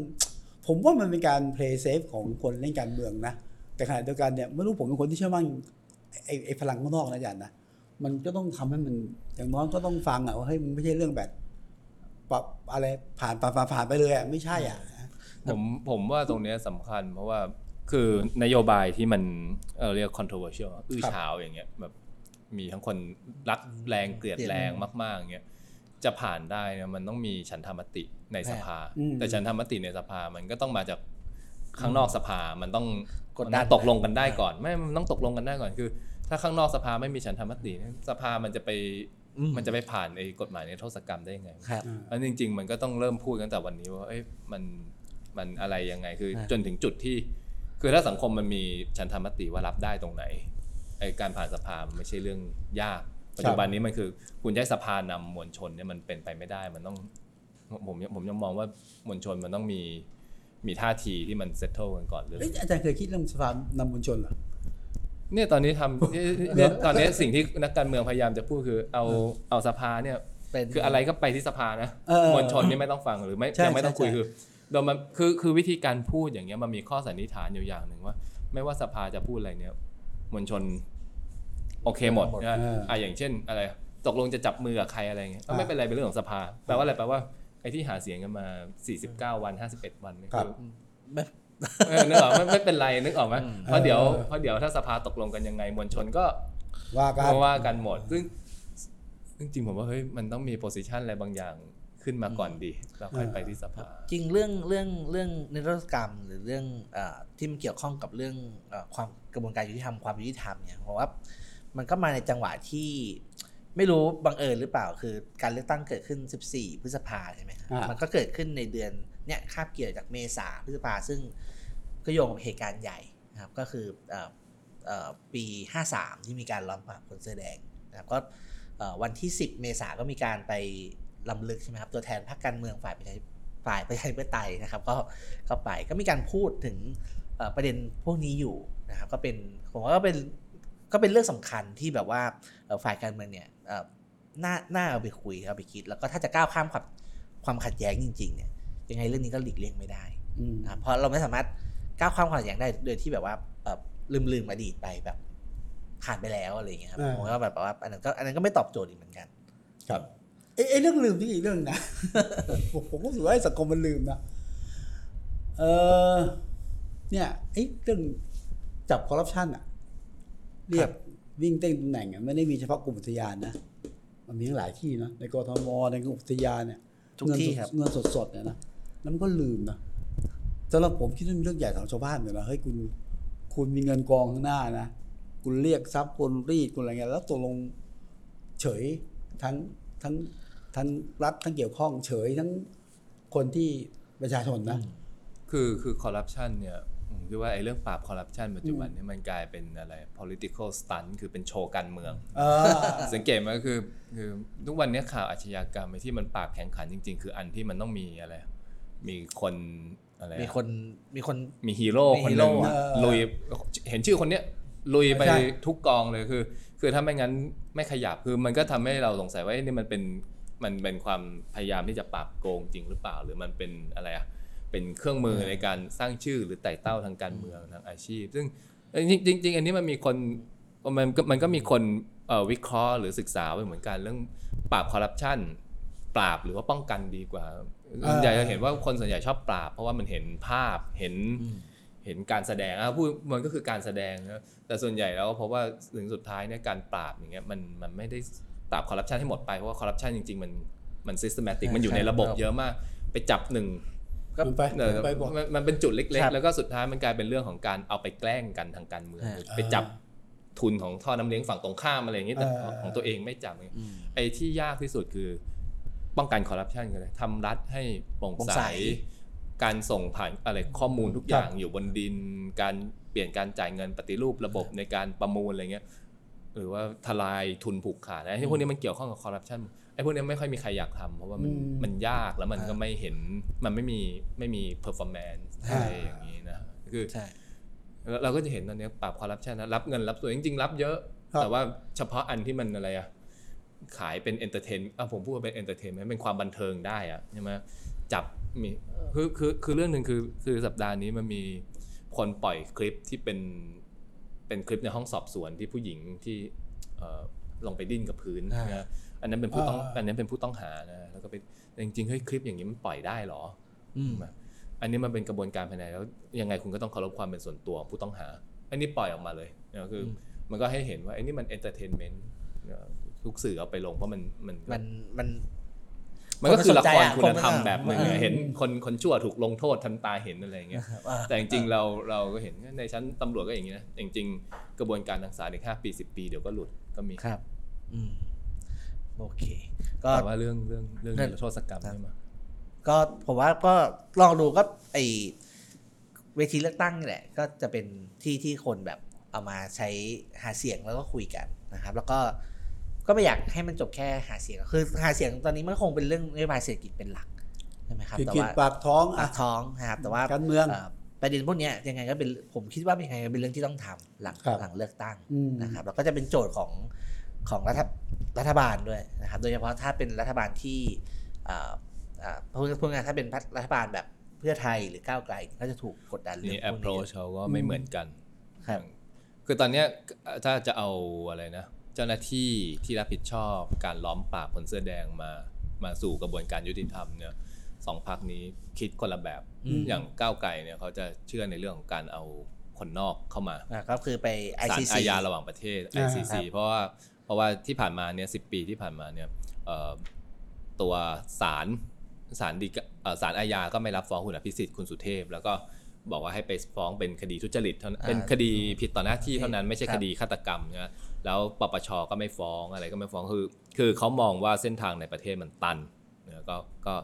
ผมว่ามันเป็นการ play safe ของคนเล่นการเมืองนะแต่ขณะเดียวกันเนี่ยไม่รู้ผมเป็นคนที่เชื่อมั่นไอ้พลังข้างนอกนะอาจารย์นะ มันก็ต้องทำให้มัน อย่างน้อยก็ต้องฟังอะว่าเฮ้ยมันไม่ใช่เรื่องแบบปรับอะไรผ่านผ่านผ่านผ่านไปเลยอะไม่ใช่อะผมผมว่าตรงเนี้ยสำคัญ เพราะว่าคือนโยบายที่มันเออเรียก controversial อื้อครับฉาวอย่างเงี้ยแบบมีทั้งคนรักแรงเกลียดแรงมากๆอย่างเงี้ยจะผ่านได้เนี่ยมันต้องมีฉันทามติในสภาอืมแต่ฉันทามติในสภามันก็ต้องมาจากข้างนอกสภามันต้องกดดันมันต้องตกลงกันได้ก่อน ไม่มันต้องตกลงกันได้ก่อนคือ ถ้าข้างนอกสภาไม่มีฉันทามติเนี่ยสภามันจะไปอืมมันจะไปผ่านไอ้กฎหมายในโทษกรรมได้ยังไงครับอันจริง ๆ มันก็ต้องเริ่มพูดตั้งแต่วันนี้ว่าเอ้ยมันมันอะไรยังไงคืออ่าจนถึงจุดที่ คือถ้าสังคมมันมีฉันทามติว่ารับได้ตรงไหนไอการผ่านสภามันไม่ใช่เรื่องยากปัจจุบันนี้มันคือคุณจะให้สภานำมวลชนเนี่ยมันเป็นไปไม่ได้มันต้องผมผมยังมองว่ามวลชนมันต้องมีมีท่าทีที่มันเซตเทิลกันก่อนเลยเอ้ยอาจารย์เคยคิดเรื่องสภานำมวลชนเหรอ เนี่ยตอนนี้ทำเนี่ยเนี่ยตอนนี้สิ่งที่นักการเมืองพยายามจะพูดคือเอาเอาสภาเนี่ยเป็น คืออะไรก็ไปที่สภานะเออมวลชนนี่ไม่ต้องฟังหรือไม่ใช่ยังไม่ต้องคุยใช่ คือโดยมันคือคือวิธีการพูดอย่างเงี้ยมันมีข้อสันนิษฐานอยู่อย่างหนึ่งว่า ไม่ว่าสภาจะพูดอะไรเนี่ยมวลชน โอเคหมดหมดนะเอออ่อะอย่างเช่น อะไรตกลงจะจับมือกับใครอะไรเงี้ยก็อ่าไม่เป็นไรเป็นเรื่องของสภาแปลว่าอะไรแปลว่าไอ้ที่หาเสียงกันมา 49 วัน 51 วันเนี่ยครับ คือไม่เออ นึกออกไม่ไม่เป็นไรนึกออกไหมอืมเพราะเดี๋ยวเออเพราะเดี๋ยวถ้าสภาตกลงกันยังไงมวลชนก็ว่ากันก็ว่ากันหมดซึ่งซึ่งจริงผมว่าเฮ้ยมันต้องมีโพสิชันอะไรบางอย่างขึ้นมาก่อนดีแล้วค่อยเออไปที่สภาจริงเรื่องเรื่องเรื่องนิรโทษกรรม หรือเรื่องเออที่มันเกี่ยวข้องกับเรื่องเออความกระบวนการยุติธรรมความยุติธรรมเนี่ยผมว่ามันก็มาในจังหวะที่ไม่รู้บังเอิญหรือเปล่าคือการเลือกตั้งเกิดขึ้น 14 พฤษภาใช่ไหมครับอ่ามัมันก็เกิดขึ้นในเดือน เนี่ยคาบเกี่ยวจากเมษาพฤษภาซึ่งก็โยงกับเหตุการณ์ใหญ่นะครับก็คือออปี 53 ที่มีการล้อมปราบคนเสื้อแดงนะครับก็วันที่ 10 เมษาก็มีการไปลำลึกใช่ไหมครับตัวแทนพรรคการเมืองฝ่ายประชาฝ่ายประชาธิปไตยนะครับก็ก็ไปก็มีการพูดถึงประเด็นพวกนี้อยู่นะครับก็เป็นผมว่าก็เป็นก็เป็นเรื่องสำคัญที่แบบว่าฝ่ายการเมืองเนี่ยน่าน่าเอาไปคุยเอาไปคิด แล้วก็ถ้าจะก้าวข้ามความความขัดแย้งจริงๆเนี่ย ยังไงเรื่องนี้ก็หลีกเลี่ยงไม่ได้อืมนะครับเพราะเราไม่สามารถก้าวข้ามความขัดแย้งได้โดยที่แบบว่าเอ่อลืมลืมอดีตไปแบบผ่านไปแล้วอะไรอย่างเงี้ยครับอ่าผมก็แบบว่าอันนั้นก็อันนั้นก็ไม่ตอบโจทย์อีกเหมือนกัน ครับไอ้ไอ้เรื่องลืมนี่อีกเรื่องนะผมผมก็รู้สึกว่าไอ้สังคมมันลืมนะเออเนี่ยไอ้เรื่องจับคอร์รัปชันอะเรียกวิ่งเต้นตำแหน่งอะไม่ได้มีเฉพาะกลุ่มอุทยานนะมันมีทั้งหลายที่นะในกรทมในกลุ่มอุทยานเนี่ยทุกเงินที่สดครับเงินสดๆเนี่ยนะ แล้วมันก็ลืมนะสำหรับผมคิดว่าเป็นเรื่องใหญ่ของชาวบ้านเลยนะเฮ้ยคุณคุณมีเงินกองข้างหน้านะคุณเรียกทรัพย์คุณรีดคุณอะไรเงี้ยแล้วตกลงเฉยทั้งทั้งทั้งรัฐทั้งเกี่ยวข้องเฉยทั้งคนที่ประชาชนนะคือคือคอร์รัปชันเนี่ยผมคิดว่าไอ้เรื่องปราบคอร์รัปชันปัจจุบันเนี่ยมันกลายเป็นอะไร political stunt คือเป็นโชว์การเมืองเออสังเกตไหมก็คือคือทุกวันนี้ข่าวอาชญากรรมไอ้ที่มันปราบแข่งขันจริง ๆ คืออันที่มันต้องมีอะไร มีคนอะไรอะมีคนมีคนมีฮีโร่มีคนหนึ่งฮีโร่อะลุยเห็นชื่อคนเนี้ยลุยไปใช่ทุกกองเลยคือ คือถ้าไม่งั้นไม่ขยับคือมันก็ทำให้เราสงสัยว่าเอ๊ะนี่มันเป็นมันเป็นความพยายามที่จะปราบโกงจริงหรือเปล่า หรือมันเป็นอะไรอะเป็นเครื่องมือในการสร้างชื่อหรือไต่เต้าทางการเมืองทางอาชีพ ซึ่งเอ้ยจริงจริงๆอันนี้มันมีคนมันก็มันก็มีคนเอ่อวิเคราะห์หรือศึกษาไว้เหมือนกันเรื่องปราบคอร์รัปชันปราบหรือว่าป้องกันดีกว่า ส่วนใหญ่จะเห็นว่าคนส่วนใหญ่ชอบปราบ เพราะว่ามันเห็นภาพเห็นอืมเห็นการแสดงอะพูดมันก็คือการแสดงนะแต่ส่วนใหญ่แล้วเพราะว่าถึงสุดท้ายเนี่ยการปราบอย่างเงี้ยมันมันไม่ได้ปราบคอร์รัปชันให้หมดไปเพราะว่าคอร์รัปชันจริงๆมันมัน systematic ใช่มันอยู่ในระบบใช่เยอะมากไปจับหนึ่งก็มันไปเออไปบอกมันมันเป็นจุดเล็กครับๆแล้วก็สุดท้ายมันกลายเป็นเรื่องของการเอาไปแกล้งกันทางการเมืองอ่าไปจับทุนของท่อน้ำเลี้ยงฝั่งตรงข้ามอะไรอย่างเงี้ยแต่อ่าของตัวเองไม่จับอย่างเงี้ยอืมไอ้ที่ยากที่สุดคือ ป้องกันคอร์รัปชันกันเลยทำรัฐให้โปร่งโปร่งใสใส การส่งผ่านอะไรข้อมูลทุกอย่างอยู่บนดิน การเปลี่ยนการจ่ายเงินปฏิรูประบบในการประมูลอะไรเงี้ย หรือว่าทลายทุนผูกขาดไอ้พวกนี้มันเกี่ยวข้องกับคอร์รัปชันไอ้พวกนี้ไม่ค่อยมีใครอยากทำเพราะว่ามันอืมมันยากแล้วมันก็ไม่เห็นมันไม่มีไม่มี performance ใช่อะไรอย่างนี้นะคือใช่เราเราก็จะเห็นตอนนี้ปราบคอร์รัปชันนะรับเงินรับส่วยจริงๆ รับเยอะครับแต่ว่าเฉพาะอันที่มันอะไรอะ ขายเป็น entertain อะผมพูดว่าเป็น entertain เป็นความบันเทิงได้อะใช่ไหมจับมีคือคือคือเรื่องหนึ่งคือคือสัปดาห์นี้มันมีคนปล่อยคลิปที่เป็นเป็นคลิปในห้องสอบสวนที่ผู้หญิงที่เอ่อลงไปดิ้นกับพื้นอ่ะนะอันนั้นเป็นผู้ต้องอ่าอันนั้นเป็นผู้ต้องหานะแล้วก็เป็นแต่จริงๆเฮ้ยคลิปอย่างนี้มันปล่อยได้เหรออืมอันนี้มันเป็นกระบวนการภายในแล้วยังไงคุณก็ต้องเคารพความเป็นส่วนตัวของผู้ต้องหา อันนี้ปล่อยออกมาเลยนะคืออืมมันก็ให้เห็นว่าไอ้นี่มัน entertainment ทุกสื่อเอาไปลงเพราะมันมันก็มันมันมันก็คือละคร คนสนใจอะณธรรมแบบหนึ่งเอออะเห็นคนคนชั่วถูกลงโทษทันตาเห็นอะไรอย่างเงี้ยอ่าแต่จริงๆเราเราก็เห็นในชั้นตำรวจก็อย่างนี้นะจริงๆ กระบวนการทางศาลอีกห้าปีสิบปีเดี๋ยวก็หลุดก็มีครับอืมโอเค ก็แต่ว่าเรื่องเรื่องเรื่องนั่นนิรโทษกรรมนี่มาก็ผมว่าก็ลองดูก็ไอเวทีเลือกตั้งนี่แหละ ก็จะเป็นที่ที่คนแบบเอามาใช้หาเสียงแล้วก็คุยกันนะครับ แล้วก็ ก็ไม่อยากให้มันจบแค่หาเสียงคือหาเสียงตอนนี้มันคงเป็นเรื่องนโยบายเศรษฐกิจเป็นหลักใช่ไหมครับเศรษฐแต่กิจว่าปากท้องปาอะกท้องนะครับแต่ว่าการเมืองเอ่อประเด็นพวกเนี้ยยังไงก็เป็นผมคิดว่ายังไงก็เป็นเรื่องที่ต้องทำหลังครับหลังเลือกตั้งอืมนะครับแล้วก็จะเป็นโจทย์ของของรัฐรัฐบาลด้วยนะครับ โดยเฉพาะถ้าเป็นรัฐบาลที่เอ่อเอ่อพูดพูดง่ายๆถ้าเป็นรัฐบาลแบบเพื่อไทยหรือก้าวไกลก็จะถูกกดดันเรื่องนี่พวกนี้ approach เขาก็ไม่เหมือนกันครับคือตอนเนี้ยถ้าจะเอาอะไรนะ เจ้าหน้าที่ที่รับผิดชอบการล้อมปราบคนเสื้อแดงมามาสู่กระบวนการยุติธรรมเนี่ยสองพักนี้คิดคนละแบบอืมอย่างก้าวไกลเนี่ยเขาจะเชื่อในเรื่องของการเอาคนนอกเข้ามาอะก็คือไปศาล ICC อาญาระหว่างประเทศอ่า ICC เพราะว่าเพราะว่าที่ผ่านมาเนี่ยสิปีที่ผ่านมาเนี่ยเอ่อตัวศาลศาลดีกาเอ่อศาลอาญาก็ไม่รับฟ้องคุณอภิสิทธิ์คุณสุเทพ แล้วก็บอกว่าให้ไปฟ้องเป็นคดีทุจริตเท่านั้นอ่าเป็นคดีผิดต่อหน้าที่เท่านั้นไม่ใช่ครับคดีฆาตกรรมนะ แล้วปปชก็ไม่ฟ้องอะไรก็ไม่ฟ้องคือ คือเขามองว่าเส้นทางในประเทศมันตันนะก็ก็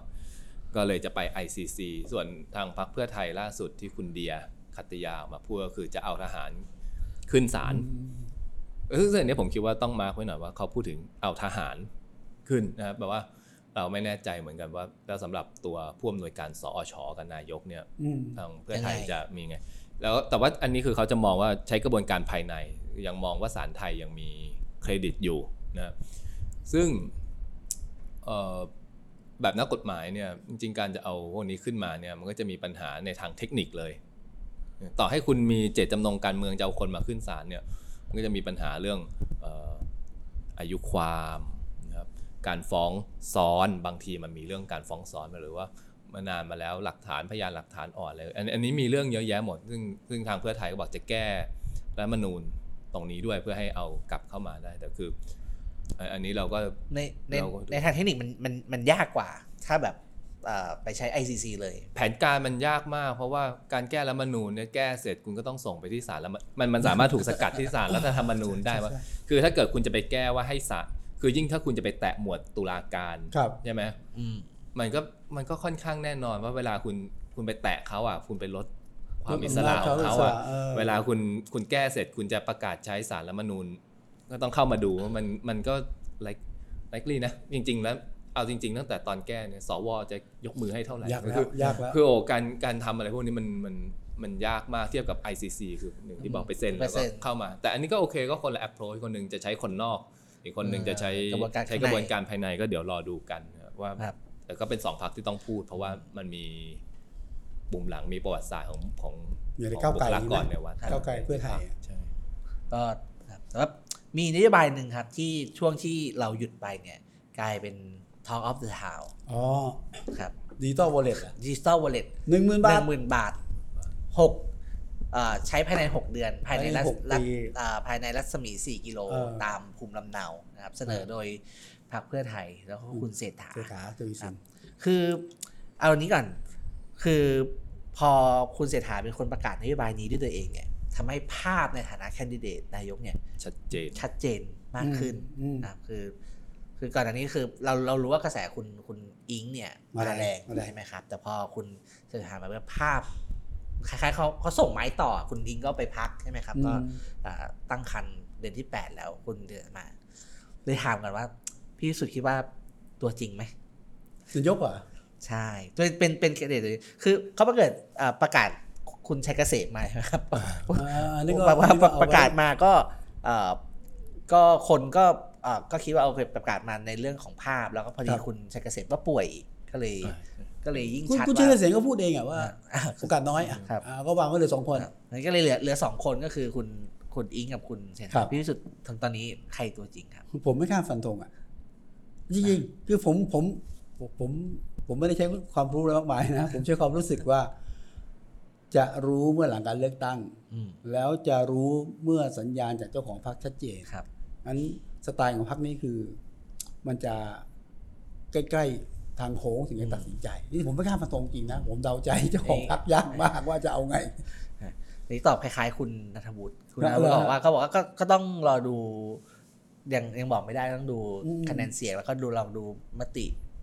ก็เลยจะไป ICC ส่วนทางพรรคเพื่อไทยล่าสุดที่คุณเดียคัตยาออกมาพูดก็คือจะเอาทหารขึ้นศาลเออซึ่งอันนี้ผมคิดว่าต้องมาร์คไว้หน่อยว่าเขาพูดถึงเอาทหารขึ้นนะครับแบบว่าเราไม่แน่ใจเหมือนกันว่า แล้วสำหรับตัวผู้อำนวยการสอชกับนายกเนี่ยอืมทางเพื่อไทยยังไงจะมีไง แล้วแต่ว่าอันนี้คือเขาจะมองว่าใช้กระบวนการภายใน ยังมองว่าศาลไทยยังมีเครดิตอยู่นะซึ่งแบบนักกฎหมายเนี่ยจริงๆการจะเอาพวกนี้ขึ้นมาเนี่ยมันก็จะมีปัญหาในทางเทคนิคเลย ต่อให้คุณมีเจตจำนงการเมืองจะเอาคนมาขึ้นศาลเนี่ยมันก็จะมีปัญหาเรื่องออายุความนะครับการฟ้องซ้อนบางทีมันมีเรื่องการฟ้องซ้อนมาหรือว่ามานานมาแล้วหลักฐานพยานหลักฐานอ่อนเลยอันนี้มีเรื่องเยอะแยะหมด ซึ่งซึ่งทางเพื่อไทยก็บอกจะแก้รัฐมนูญ ตรงนี้ด้วยเพื่อให้เอากลับเข้ามาได้ แต่คือ อันอันนี้เราก็ในในเราก็ดูในทางเทคนิคมันมันมันยากกว่า ถ้าแบบเอ่อไปใช้ ICC เลย แผนการมันยากมาก เพราะว่าการแก้รัฐธรรมนูญเนี่ยแก้เสร็จคุณก็ต้องส่งไปที่ศาลแล้วมันมันมันสามารถถูกสกัดที่ศาลรัฐธรรมนูญได้ว่าใช่คือถ้าเกิดคุณจะไปแก้ว่าให้ศาลคือยิ่งถ้าคุณจะไปแตะหมวดตุลาการครับใช่ไหมอืมมันก็มันก็ค่อนข้างแน่นอนว่าเวลาคุณคุณไปแตะเขาอะคุณไปลด ความลดอิสระอำนาจของเขาเขาอิสอะระเออเวลาคุณคุณแก้เสร็จคุณจะประกาศใช้สารรัฐธรรมนูญ ก็ต้องเข้ามาดูว่ามันมันก็ like likely นะ จริง ๆ แล้วเอาจริง ๆ ตั้งแต่ตอนแก้เนี่ยสวจะยกมือให้เท่าไหร่ยากก็แล้คืวยากแล้วคือโอ้การการทำอะไรพวกนี้มันมันมันยากมากเทียบกับ ICC คือหนึ่งที่บอกไปเซ็นไปแล้วเซ็ก็นเข้ามา แต่อันนี้ก็โอเคก็คนละ approach คนหนึ่งจะใช้คนนอก อีกคนหนึ่งจะใช้กระบวนการใช้ข้างในกระบวนการภายในก็เดี๋ยวรอดูกันนะครับว่าครับแต่ก็เป็นสองพักที่ต้องพูด เพราะว่ามันมี ปุ่มหลังมีประวัติศาสตร์ของของอยู่ในของก้าวบุไกลคลากรนะในวัดก้าวไกลเพื่อไทยอะใช่ก็ครับแต่ว่ามีนโยบายหนึ่งครับที่ช่วงที่เราหยุดไปเนี่ย กลายเป็น Talk of the Town อ๋อครับดิจิตอลวอลเล็ต Digital Wallet หนึ่งหมื่นหบาทนึ่งหมื่นบาทหกเอ่อใช้ภายใน 6 เดือน ภายในรัศภายในหกรัศปีอ่าภายในรัศมี 4 กิโลเออตามภูมิลำเนานะครับ เสนอโดยพรรคเพื่อไทยแล้วก็คุณเศรษฐาเศรษฐาทวีสินคือเอาอันนี้ก่อนคือ พอคุณเศรษฐาเป็นคนประกาศนโยบายนี้ด้วยตัวเองเนี่ยทำให้ภาพในฐานะแคนดิเดตนายกเนี่ยชัดเจนชัดเจนมากขึ้นอืมนะครับคือ คือก่อนอันนี้คือเราเรารู้ว่ากระแสคุณคุณอิงเนี่ยมาแรงแรงมาแรงใช่ไหมครับ แต่พอคุณเศรษฐามาเป็นภาพคล้ายๆเขาเขาส่งไม้ต่อคุณอิงก็ไปพักใช่ไหมครับ ก็อืมอ่าตั้งคันเดือนที่ 8 แล้วคุณเดือนมาเลยถามกันว่า พี่สุดคิดว่าตัวจริงไหมนายกเหรอะ ใช่เป็นเป็นเป็นเครดิตเลยคือเขาประกาศอ่าประกาศคุณชัยเกษมมาใช่ไหมครับอันนี้ก็ประอันนี้ก็เอไว้ประกาศมาก็เอ่อก็คนก็เอ่อก็คิดว่าโอเคประกาศมาในเรื่องของภาพ แล้วก็พอดีครับคุณชัยเกษมก็ป่วยอีกก็เลยใช่ก็เลยยิ่งคุณชัดคุณเชว่าษฐเสียงก็พูดเองอะว่าอ่าโอกาสน้อยอะครับอ่าก็วางไว้เลยสองคนครับงั้นก็เลยเหลือเหลือสองคนก็คือคุณคุณอิงกับคุณเศรษครัฐาบพี่วิสุทธิ์ถึงตอนนี้ใครตัวจริงครับ ผมไม่กล้าฟันธงอะจริงๆคือผมผมผม ผมผมไม่ได้ใช้ความรู้อะไรมากมายนะ ผมใช้ความรู้สึกว่า จะรู้เมื่อหลังการเลือกตั้งอืมแล้วจะรู้เมื่อสัญญาณจากเจ้าของพรรคชัดเจนครับอันสไตล์ของพรรคนี้คือ มันจะใกล้ๆทางโค้งถึงจะตัดสินใจ นี่ผมไม่กล้าฟันธงจริงนะ ผมเดาใจเจ้าของพรรคยากมากว่าจะเอาไงนี่ตอบคล้ายๆ คุณนัทวุฒิคุณครันับทวุฒิบอกว่าเขาบอกว่าก็ก็ต้องรอดูยังยังบอกไม่ได้ต้องดูอืมคะแนนเสียงแล้วก็ดูลองดูมติเอ่อ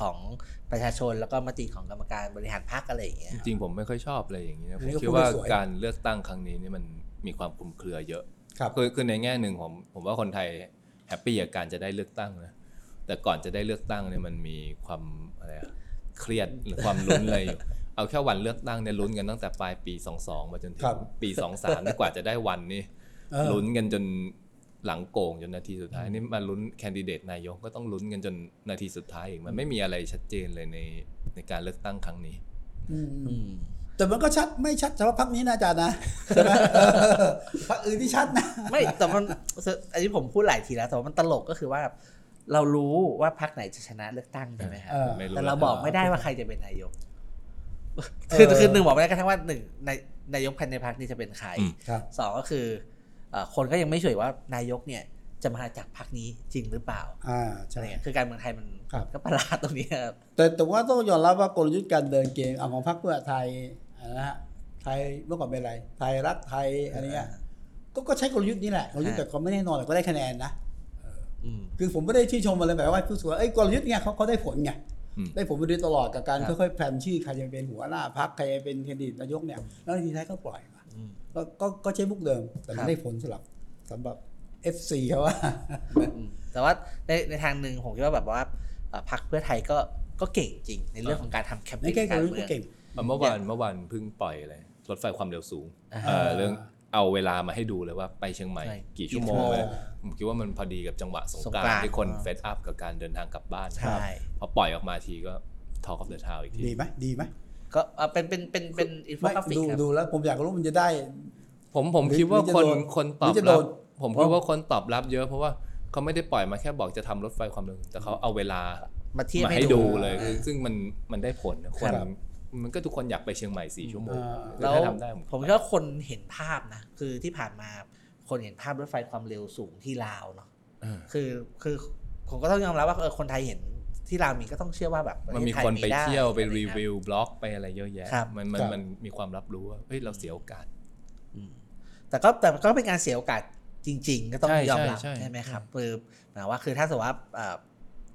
ของประชาชนแล้วก็มติของกรรมการบริหารพรรคอะไรอย่างเงี้ยจริงๆผมไม่ค่อยชอบเลยอย่างนี้นะอัผนมนี้ก็คิดพูดว่าได้สวยการเลือกตั้งครั้งนี้นี่มันมีความคลุมเครือเยอะครับคือคือในแง่หนึ่งผมผมว่าคนไทย happy กับการจะได้เลือกตั้งนะแต่ก่อนจะได้เลือกตั้งเนี่ยมันมีความอะไรอะเครียดหรือความลุ้นอะไรอยู่เอาแค่วันเลือกตั้งเนี่ยลุ้นกันตั้งแต่ปลายปี 22 มาจนถึงปี 23 ครับปี 23นี่กว่าจะได้วันนี่เออลุ้นกันจน หลังโก่งจนนาทีสุดท้ายนี่มาลุ้นแคนดิเดตนายกก็ต้องลุ้นกันจนนาทีสุดท้ายอีกมันไม่มีอะไรชัดเจนเลยในในการเลือกตั้งครั้งนี้อืมอืมแต่มันก็ชัดไม่ชัดเฉพาะพรรคนี้นะอาจารย์นะใช่ไหมเออพรรคอื่นที่ชัดนะไม่แต่มันอันนี้ผมพูดหลายทีแล้วแต่ว่ามันตลกก็คือว่า เรารู้ว่าพรรคไหนจะชนะเลือกตั้งใช่ไหมครับเออไม่รู้แต่เราแล้วบอกไม่ได้ว่าใครจะเป็นนายกเออคือคือหนึ่งบอกไม่ได้กระทั่งว่าหนึ่งนายนายกภายในพรรคนี่จะเป็นใครอืมครับสองก็คือเอ่อ คนก็ยังไม่เฉยว่านายกเนี่ยจะมาจากพรรคนี้จริงหรือเปล่าอ่าอะใช่ไรเงี้ยคือการเมืองไทยมันครับก็ประหลาดตรงนี้ครับแต่แต่ว่าต้องยอมรับว่ากลยุทธ์การเดินเกมเอาของพรรคเพื่อไทยนะฮะไทยเมื่อก่อนเป็นอะไร ไทยรักไทยอะไรเงี้ยก็ก็ใช้กลยุทธ์นี้แหละกลยุทธ์แบบความไม่แน่นอนแต่ก็ได้คะแนนนะอืมคือผมไม่ได้ชื่นชมอะไรแบบว่าผู้สวยเอ้ยกลยุทธ์เนี่ยเขาเขาได้ผลไงอืมได้ผลมาโดยตลอดกับการครับค่อยๆแพลนชื่อใครจะเป็นหัวหน้าพรรคใครจะเป็นแคนดิเดตนายกเนี่ย แล้วทีท้ายก็ปล่อยมาอืม ก็ก็ก็ใช้มุกเดิม แต่ครัมันบได้ผลสำหรับสำหรับ FC เขาว่าอืมแต่ว่าในในทางหนึ่งผมคิดว่าแบบว่าเอ่อพรรคเพื่อไทยก็ก็เก่งจริง ในเรื่องของการทำแคมเปญ ในแค่การเมือง กลยุทธ์เมืก็องเก่งเมื่อวานเมื่อวานเพิ่งปล่อยอะไรรถไฟความเร็วสูงอ่าเออเรื่องเอาเวลามาให้ดูเลยว่าไปเชียงใหม่ใช่กี่ชั่วโมกี่ชั่วโมง กี่ชั่วโมงเลยผมคิดว่ามันพอดีกับจังหวะสงกรานต์ สงกรานต์ที่คนอ่า face up กับการเดินทางกลับบ้านใช่พอปล่อยออกมาทีก็ Talk of the Town อีกทีดีไหมดีไหม ก็เอ่อเป็นเป็นเป็นเป็นอินโฟไม่กราฟิกดูครับดูแล้วผมอยากรู้มันจะได้ ผมผมหรือคิดว่าหรือจะคนโดนคนตอบหรือจะโดรับนผมคิดว่าคนตอบรับเยอะเพราะว่าเขาไม่ได้ปล่อยมาแค่บอกจะทำรถไฟความเร็วแต่เขาเอาเวลามาเทียบมาให้ให้ดูดูเลยอ่าซึ่งมันมันได้ผลนะคนครับมันก็ทุกคนอยากไปเชียงใหม่สี่ชั่วโมงอ่าแล้วถ้าทำได้ผมผมคิดว่าคนเห็นภาพนะ คือที่ผ่านมาคนเห็นภาพรถไฟความเร็วสูงที่ลาวเนาะเออคือคือผมก็ต้องยอมรับว่าเออคนไทยเห็น ที่ลาวมีก็ต้องเชื่อว่าแบบมันมีประทศทคนไปด้เที่ยวไปอะรีเงี้ยวิวบล็อกไปอะไรเยอะแยะครับมันมันครับมันมีความรับรู้ว่าเฮ้ยเราเสียโอกาสอืมแต่ก็แต่ก็เป็นการเสียโอกาสจริง ๆ ก็ต้องใช่ยอมรับใช่ใช่ใช่ไหมครับคือหมายว่าคือถ้าสมมติว่าเอ่อ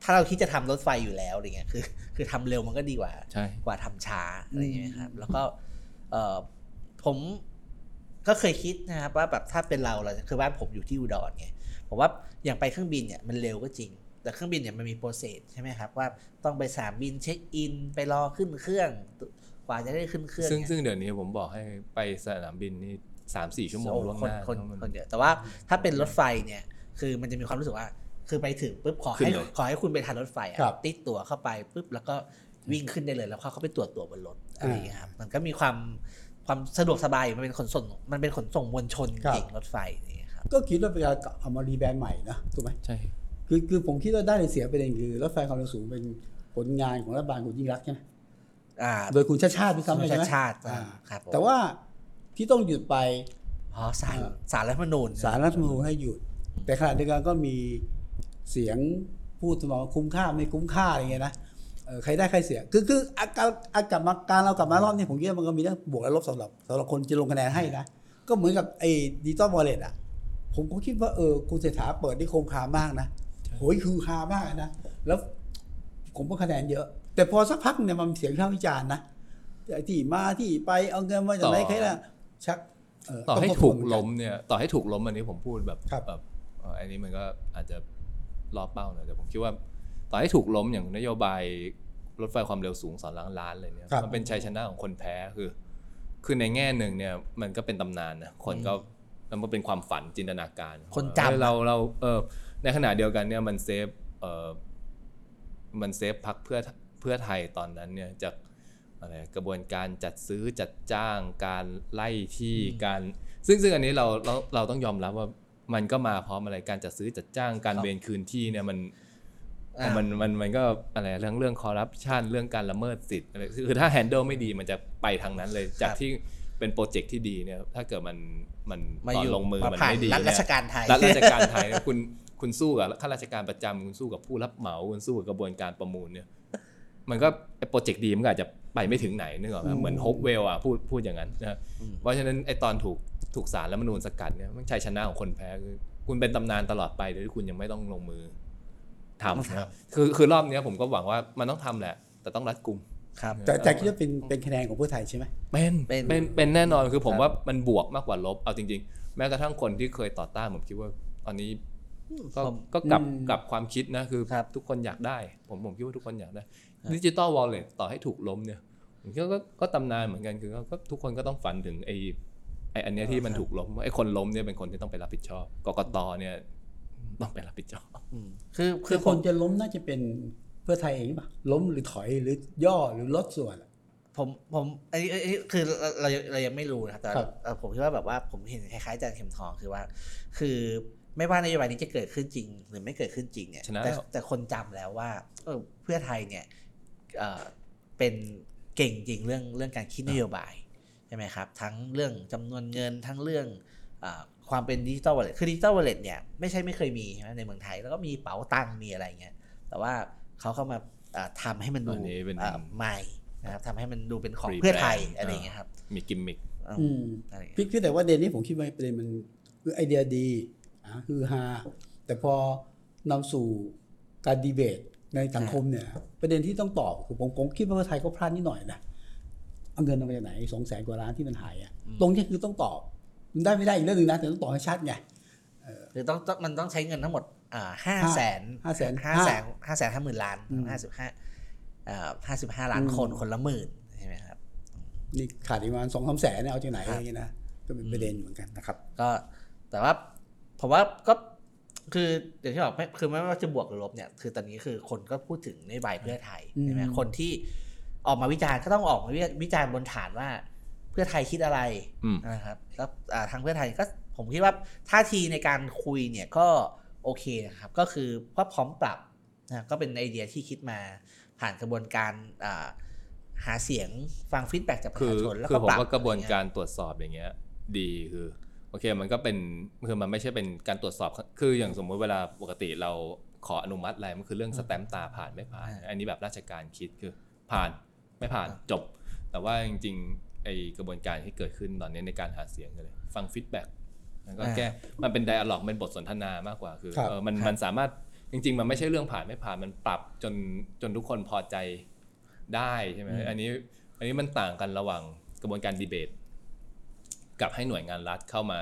ถ้าเราคิดจะทำรถไฟอยู่แล้วอะไรเงี้ยคือ คือทำเร็วมันก็ดีกว่าใช่กว่าทำช้าอะไรอย่างเงี้ยครับ แล้วก็เออผมก็เคยคิดนะครับว่าแบบถ้าเป็นเราเราคือบ้านผมอยู่ที่อุดรไงผมว่าอย่างไปเครื่องบินเนี่ยมันเร็วก็จริง แต่เครื่องบินเนี่ยมันมีโปรเซสใช่ไหมครับว่าต้องไปสนามบินเช็คอิน ไปรอขึ้นเครื่องกว่าจะได้ขึ้นเครื่องซึ่งเนี่ยซึ่งเดี๋ยวนี้ผมบอกให้ไปสนามบินนี่สามสี่ชั่วโมงโอ้ล่วงคหนน้าคนเพราะมันคนเยอะแต่ว่าถ้าเป็นรถไฟเนี่ยคือมันจะมีความรู้สึกว่า คือไปถึงปุ๊บขอขึ้ให้นเลยขอให้คุณไปทันรถไฟอะครับติดตั๋วเข้าไปปุ๊บแล้วก็วิ่งขึ้นได้เลยแล้วเขาเขาไปตรวจตั๋วบนรถอะไรอย่างเงี้ยครับมันก็มีความความสะดวกสบายอยู่มันเป็นขนส่งมันเป็นขนส่งมวลชนครับจริงรถไฟนี่ครับก็คิดว่าเป็นการเอามารีแบรนด์ใหม่นะถูกไหมใช่ คือคือผมคิดว่าได้ในเสียประเด็นคือรถไฟความเร็วสูงเป็นผลงานของรัฐบาลคุณยิ่งรักษณ์ใช่ไหมอ่าโดยคุณชาติชาติด้วยซ้ำไปคุณใช่ไหมชาติชาติอ่าครับผมแต่ว่าที่ต้องหยุดไปอ๋อสารอ่าสารรัฐธรรมนูญสารรัฐธรรมนูญให้หยุด แต่ขณะเดียวกันก็มีเสียงพูดทำนองคุ้มค่าไม่คุ้มค่าอะไรเงี้ยนะเออใครได้ใครเสีย คือคืออาการอากลับมาการเรากลับมารอบนี้ผมคิดว่ามันก็มีเรื่องบวกและลบสำหรับสำหรับคนจะลงคะแนนให้นะก็เหมือนกับไอ้ดิจิตอลวอลเล็ตอะผมก็คิดว่าเออคุณเศรษฐาเปิดที่โครงคามากนะ โหยคือคามากนะ แล้วผมก็คะแนนเยอะ แต่พอสักพักเนี่ยมันมีเสียงวิพากษ์วิจารณ์นะไอ้ที่มาที่ไปเอาเงินมาจากไหนใครล่ะชักเต่อให้งทบทถูวนกเหมือนนล้มเนี่ยต่อให้ถูกล้มอันนี้ผมพูดแบบครับแบบเอ่ออันนี้มันก็อาจจะล้อเป้าหน่อยแต่ผมคิดว่า ต่อให้ถูกล้มอย่างนโยบายรถไฟความเร็วสูงสอนล้างล้านอะไรเนี่ยครับมันเป็นชัยชนะของคนแพ้คือ คือในแง่หนึ่งเนี่ยมันก็เป็นตำนานนะคนก็แล้วมันเป็นความฝันจินตนาการ คนจำเออเราเราเออ ในขณะเดียวกันเนี่ยมัน save เออมัน save พรรคเพื่อเพื่อไทยตอนนั้นเนี่ยจากอะไรกระบวนการจัดซื้อจัดจ้างการไล่ที่การ ซึ่งซึ่งอันนี้เราเราเราต้องยอมรับว่ามันก็มาพร้อมอะไรการจัดซื้อจัดจ้างการครับเวนคืนที่เนี่ยมันอ่ามันมันมันก็อะไรเรื่องเรื่องคอร์รัปชันเรื่องการละเมิดสิทธิ์อะไรคือคือถ้า handle ไม่ดีมันจะไปทางนั้นเลยจากที่เป็นโปรเจกต์ที่ดีเนี่ยถ้าเกิดมันมันมาตออนยู่ลงมือมามันผ่านไม่ดีรัฐเนี่รายชการไทยเนี่ยรัฐราชการไทยเนี่ยคุณ คุณสู้กับข้าราชการประจำคุณสู้กับผู้รับเหมาคุณสู้กับกระบวนการประมูลเนี่ย มันก็ไอ้โปรเจกต์ดีมันก็อาจจะไปไม่ถึงไหนนึกออกไหมอืมเหมือนโฮปเวลล์อะพูดพูดอย่างนั้นนะอืมเพราะฉะนั้นไอ้ตอนถูกถูกศาลรัฐธรรมนูญสกัดเนี่ยมันชัยชนะของคนแพ้คือคุณเป็นตำนานตลอดไปโดยที่คุณยังไม่ต้องลงมือทำนะครับคือคือรอบเนี้ยผมก็หวังว่ามันต้องทำแหละ แต่ต้องรัดกุมครับแต่แต่คิดว่าเป็นเป็นคะแนนของเพื่อไทยใช่ไหมเป็นเป็นเป็นเป็นแน่นอนคือผมครับว่ามันบวกมากกว่าลบเอาจริง ๆ แม้กระทั่งคนที่เคยต่อต้านผมคิดว่าตอนนี้ ก็ผมก็กลับอืมกลับความคิดนะคือครับทุกคนอยากได้ ผมผมคิดว่าทุกคนอยากได้ครับดิจิตอลวอลเล็ตต่อให้ถูกล้มเนี่ยผมคิดว่าก็ก็ตำนานเหมือนกันคือก็ก็ทุกคนก็ต้องฝันถึงไอ้ไอ้อันเนี้ยที่มันถูกล้มไอ้คนล้มเนี่ยเป็นคนที่ต้องไปรับผิดชอบกกตเนี่ยต้องไปรับผิดชอบอืมคือคืคืออผคมนจะล้มน่าจะเป็นเพื่อไทยเองป่ะล้มหรือถอยหรือย่อหรือลดส่วนอะผมผมอันนี้อันนี้คือเราเราเรายังไม่รู้นะครับแต่ครับเอ่อผมคิดว่าแบบว่าผมเห็นคล้ายๆอาจารย์เข็มทองคือว่า คือ ไม่ว่านโยบายนี้จะเกิดขึ้นจริง หรือไม่เกิดขึ้นจริงเนี่ยชนะแต่แล้วแต่คนจำแล้วว่าเออเพื่อไทยเนี่ยเอ่อเป็นเก่งจริงเรื่องเรื่องการคิดนโยบายใช่ไหมครับ ทั้งเรื่องจำนวนเงินทั้งเรื่องเออความเป็นดิจิตอลวอลเล็ตคือดิจิตอลวอลเล็ตเนี่ยไม่ใช่ไม่เคยมีใช่ไหมในเมืองไทย แล้วก็มีเป๋าตังค์มีอะไรเงี้ยแต่ว่าเขาเข้ามาเอ่อทำให้มันดูอันนี้เป็นเอ่อใหม่นะครับทำให้มันดูเป็นของ Rebrand เพื่อไทยอ่าอะไรอย่างเงี้ยครับมีกิมมิคอืมอืมอะไรอย่างเงี้ยพี่พี่แต่ว่าประเด็นนี้ผมคิดว่าประเด็นมันคือไอเดียดี อะคือฮาแต่พอนำสู่การดีเบตในสังคมเนี่ยประเด็นที่ต้องตอบคือผมผมคิดว่าเพื่อไทยก็พลาดนิดหน่อยนะเอาเงินเอามาจากไหนสองแสนกว่าล้านที่มันหายอะตรงนี้คือต้องตอบมันได้ไม่ได้อีกเรื่องหนึ่งนะแต่ต้องตอบให้ชัดไงคือต้องต้องมันต้องใช้เงินทั้งหมดอ่าห้าแสนห้าแสนห้าแสนห้าแสนห้าหมื่นล้านอืมห้าสิบห้าอ่าห้าสิบห้าล้านอืมคนคนละหมื่นใช่ไหมครับนี่ขาดอีกประมาณสองสามแสนเนี่ยเอาจากไหนคอะรับไรอย่างเงี้ยนะก็เป็นประเด็นอยู่เหมือนกันนะครับ ก็แต่ว่า ผมว่าก็คืออย่างที่บอกไม่คือไม่ว่าจะบวกหรือลบเนี่ยคือตอนนี้คือคนก็พูดถึงนโยบายเพื่อไทยใช่ไหมอืมคนที่ออกมาวิจารณ์ก็ต้องออกมาวิวิจารณ์บนฐานว่า เพื่อไทยคิดอะไรอืมนะครับแล้วอ่าทางเพื่อไทยก็ผมคิดว่าท่าทีในการคุยเนี่ยก็โอเคนะครับ ก็คือก็พร้อมปรับนะก็เป็นไอเดียที่คิดมาผ่านกระบวนการอ่าหาเสียงฟังฟีดแบ็กจากประคือชาชนแล้วคือก็ผมปรับว่ากระบวนอไเงี้ยการตรวจสอบอย่างเงี้ย ดีคือ โอเคมันก็เป็นคือมันไม่ใช่เป็นการตรวจสอบ คืออย่างสมมุติเวลาปกติเราขออนุมัติอะไรมันคือเรื่องสแตราผ่านไม่ผ่าน อันนี้แบบราชการคิดคือผ่านไม่ผ่านจบ แต่ว่าจริงๆไอ้กระบวนการที่เกิดขึ้นตอนนี้ในการหาเสียงเลย ฟัง feedback แล้วก็แก้มันเป็น dialogue เป็นบทสนทนามากกว่าคือครับเออมันมันสามารถจริง ๆ มันไม่ใช่เรื่องผ่านไม่ผ่านมันปรับจนจนทุกคนพอใจได้ใช่ไหมอันนี้อันนี้มันต่างกันระหว่างกระบวนการดีเบต กับให้หน่วยงานรัฐเข้ามา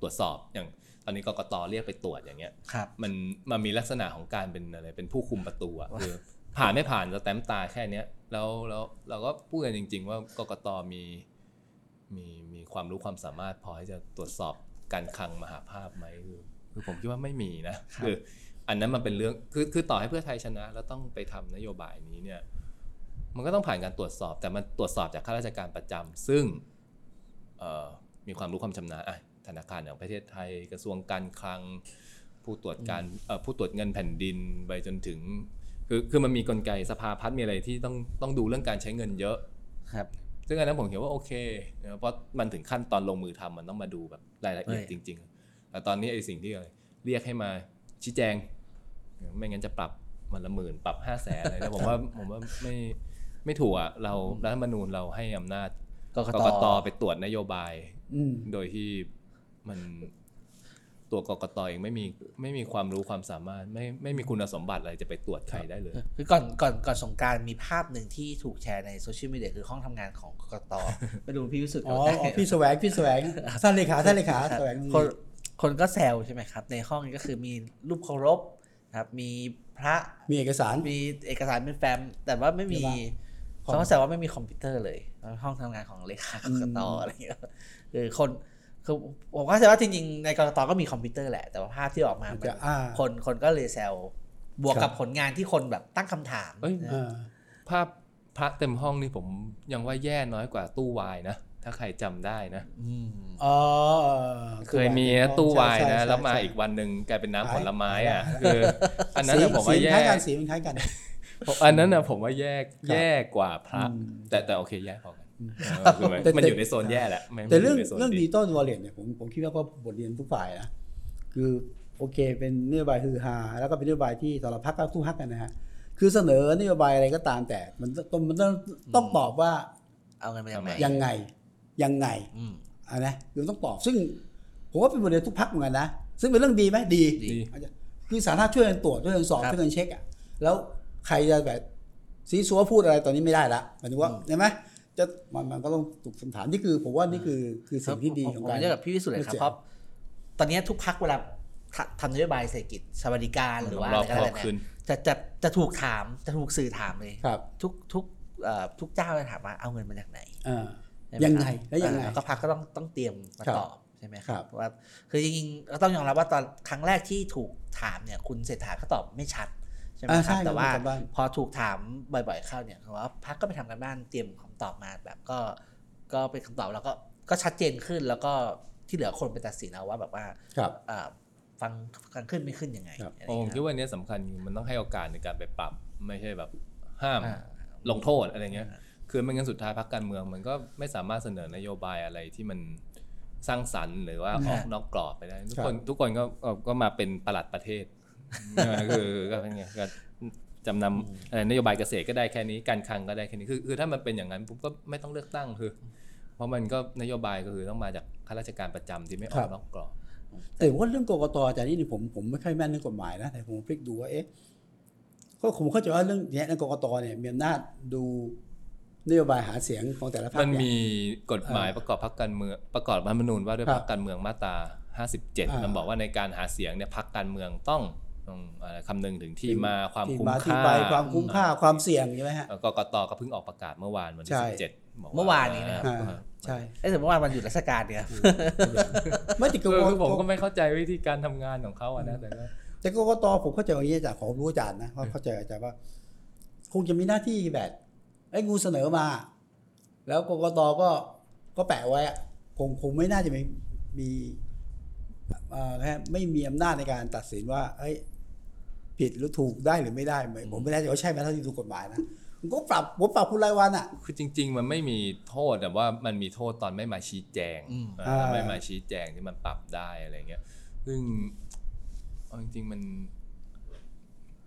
ตรวจสอบอย่างตอนนี้กกตเรียกไปตรวจอย่างเงี้ยครับมันมันมีลักษณะของการเป็นอะไรเป็นผู้คุมประตูอะคือผ่านไม่ผ่านสแตมป์ตาแค่เนี้ยแล้วแล้วเราก็พูดกันจริง ๆ ว่ากกตมีมีมีความรู้ความสามารถพอที่จะตรวจสอบการคลังมหาภาพไหมคือคือผมคิดว่าไม่มีนะครับคืออันนั้นมันเป็นเรื่องคือคือต่อให้เพื่อไทยชนะ แล้วต้องไปทำนโยบายนี้เนี่ย มันก็ต้องผ่านการตรวจสอบ แต่มันตรวจสอบจากข้าราชการประจำซึ่งเอ่อ มีความรู้ความชำนาญอะธนาคารแห่งประเทศไทย กระทรวงการคลัง ผู้ตรวจการเอ่อผู้ตรวจเงินแผ่นดินไปจนถึง คือคือมันมีกลไกสภาพัฒน์มีอะไรที่ต้องต้องดูเรื่องการใช้เงินเยอะครับซึ่งอันนั้นผมเห็นว่าโอเคนะเพราะมันถึงขั้นตอนลงมือทำมันต้องมาดูแบบรายละเอียดเอ้จยริง ๆ แต่ตอนนี้ไอ้สิ่งที่อะไรเรียกให้มาชี้แจง ไม่งั้นจะปรับมันละหมื่นปรับห้าแสนอะไรนะผมว่าผมว่าไม่ไม่ถูกอะเรารัฐธรรมนูญเราให้อำนาจ กกต. กกต. ไปตรวจนโยบาย อืม โดยที่มันตัวกกตเองไม่มีไม่มีความรู้ความสามารถ ไม่ไม่มีคุณสมบัติอะไรจะไปตรวจใครได้เลย คือก่อนก่อนก่อนสงกรานต์มีภาพหนึ่งที่ถูกแชร์ในโซเชียลมีเดียคือห้องทำงานของ กกต.กต ไม่รู้พี่วิสุทธิ์อ๋อได้อ๋อพี่แสวงพี่แสวงท่านเลขาท่านเลขาแสวงคนคนก็แซวใช่ไหมครับ ในห้องนี้ก็คือมีรูปเคารพนะครับ มีพระมีเอกสาร มีเอกสารเป็นแฟ้มแต่ว่าไม่มีเรียกว่า เขาก็แซวว่าไม่มีคอมพิวเตอร์เลยห้องทำงานของเลขากกตอืมอะไรอย่างเงี้ยคือคนคือผมก็แซวว่าจริงๆในกกตก็มีคอมพิวเตอร์แหละแต่ว่าภาพที่ออกมามันจะอ่าคนคนก็เลยแซวบวกครักับบผลงานที่คนแบบตั้งคำถามเอ้ยนะอ่าภาพพระเต็มห้องนี่ผมยังว่าแย่น้อยกว่าตู้วายนะถ้าใครจำได้นะอืมอ๋อเคยมีนะตู้วายใช่นะใช่แล้วมาใช่อีกวันหนึ่งกลายเป็นน้ำผลไม้อะหายคืออันนั้นสีน่ะผมว่าสีแย่คล้ายกันสีมันคล้ายกัน อันนั้นน่ะผมว่าแย่ครับแย่กว่าพระอืมแต่แต่โอเคแย่พอกันอืมเออคือมันแต่มันแต่อยู่ในโซนแย่แหละไม่แต่เรื่องไม่ยู่ในโซนเรื่องดีดิจิตอลวอลเล็ตเนี่ยผมผมคิดว่าก็บทเรียนทุกฝ่ายนะคือโอเค เป็นนโยบายฮือฮาแล้วก็เป็นนโยบายที่แต่ละพรรคก็ทุกพรรคกันนะฮะคือเสนอนโยบายอะไรก็ตามแต่ มันต้องมันต้องต้องตอบว่าเอาเงินมาจากไหนยังไงยังไงอืมอะนะคือต้องตอบซึ่งผมว่าเป็นบทเรียนทุกพรรคเหมือนกันนะซึ่งเป็นเรื่องดีไหมดีดีอาจจะคือสาธารณะช่วยกันตรวจช่วยกันสอบครับช่วยกันเช็คอะแล้ว ใครจะแบบซีซัวพูดอะไรตอนนี้ไม่ได้ละหมายถึงว่าใช่ไหมจะมันมันก็ต้องถูกคำถามนี่คือ ผมว่านี่คือคือสิ่งที่ดีของผมการเรียกกับพี่วิสุทธิ์เลยครับเสียเพราะตอนนี้ทุกพักเวลาทำทำนโยบายเศรษฐกิจสวัสดิการหรือว่ารอะอบไรก็ครอแล้วบแต่ขึ้นเนี่ยจะจะจะถูกถามจะถูกสื่อถามเลยครับทุกทุกเอ่อทุกเจ้าจะถามว่าเอาเงินมาจากไหนอ่าใช่หมยังครับไงแล้วยังไงเออก็พักก็ต้องต้องเตรียมมาครับตอบใช่ไหมคครัรับบว่าคือจริงๆก็ต้องยอมรับว่าตอนครั้งแรกที่ถูกถามเนี่ยคุณเศรษฐาก็ตอบไม่ชัด ใช่ไหมอ่าครับใช่แต่ว่าครับบ้านพอถูกถามบ่อยๆเข้าเนี่ยเขาว่าพักก็ไปทำกันบ้านเตรียมคำตอบมาแบบก็ก็เป็นคำตอบแล้วก็ก็ชัดเจนขึ้นแล้วก็ที่เหลือคนไปตัดสินเอาว่าแบบว่าครับอ่าฟังฟังขึ้นไม่ขึ้นยังไงครับอะไรผมอย่างคิดเงี้ยว่าอันเนี้ยสำคัญมันต้องให้โอกาสในการไปปรับไม่ใช่แบบห้ามอ่าลงโทษอะไรเงี้ย คือไม่งั้นสุดท้ายพรรคการเมือง มันก็ไม่สามารถเสนอนโยบายอะไรที่มันสร้างสรรค์หรือว่าออกนอกกรอบไปได้ ทุกคนทุกคนก็ก็ก็มาเป็นประหลัดประเทศเออ คือก็เป็นไงก็จำนำอะไรนโยบายเกษตรก็ได้แค่นี้การคลังก็ได้แค่นี้คือคือถ้ามันเป็นอย่างนั้นปุ๊บก็ไม่ต้องเลือกตั้งคือเพราะมันก็นโยบายก็คือต้องมาจากข้าราชการประจำที่ไม่ออกนอกกรอบแต่ว่าเรื่องกกตอาจารย์นี่ผมผมไม่ค่อยแม่นเรื่องกฎหมายนะแต่ผมพลิกดูว่าเอ๊ะก็ผมเข้าใจว่าเรื่องเนี้ยในกกตเนี่ยมีอำนาจดูนโยบายหาเสียงของแต่ละพรรคมันเนี่ยมีกฎหมายประกอบพรรคการเมืองประกอบรัฐธรรมนูญว่าด้วยคพรัรบรคการเมืองมาตราอ่า57 มันบอกว่าในการหาเสียงเนี่ยพรรคการเมืองต้อง ต้องอะไรคำนึงถึงที่มาความที่คุ้มมาที่ค่าไปความคุ้มค่าความเสี่ยงใช่ไหมฮะเอ่อกกตก็เพิ่งออกประกาศเมื่อวานวันที่ใช่17บอกเมื่อวานนี้นะครับอ่าเออใช่เอ้ยแต่เมื่อวานวันหยุดราชการเนี่ยไม่ติดกคืกอตคือผมก็ไม่เข้าใจวิธีการทำงานของเขาอะนะแต่ก็แต่กกตผมเข้าใจอย่างนี้จากขอรู้อาจารย์นะว่าเข้าใจอาจารย์ว่า คงจะมีหน้าที่แบบไอ้งูเสนอมา แล้วกกตก็ก็แปะไว้อะคงคงไม่น่าจะมีมีเอ่อแค่ไม่มีอำนาจในการตัดสินว่าเอ้ย ผิดหรือถูกได้หรือไม่ได้ไม่ผมไม่แน่ใจว่าใช่ไหมเท่าที่ดูกฎหมายนะผมก็ปรับผมปรับคุณรายวันอะ คือจริง ๆ มันไม่มีโทษแต่ว่ามันมีโทษตอนไม่มาชี้แจงอืมเอออ่าไม่มาชี้แจงที่มันปรับได้อะไรเงี้ย ซึ่งเอาจริงๆมัน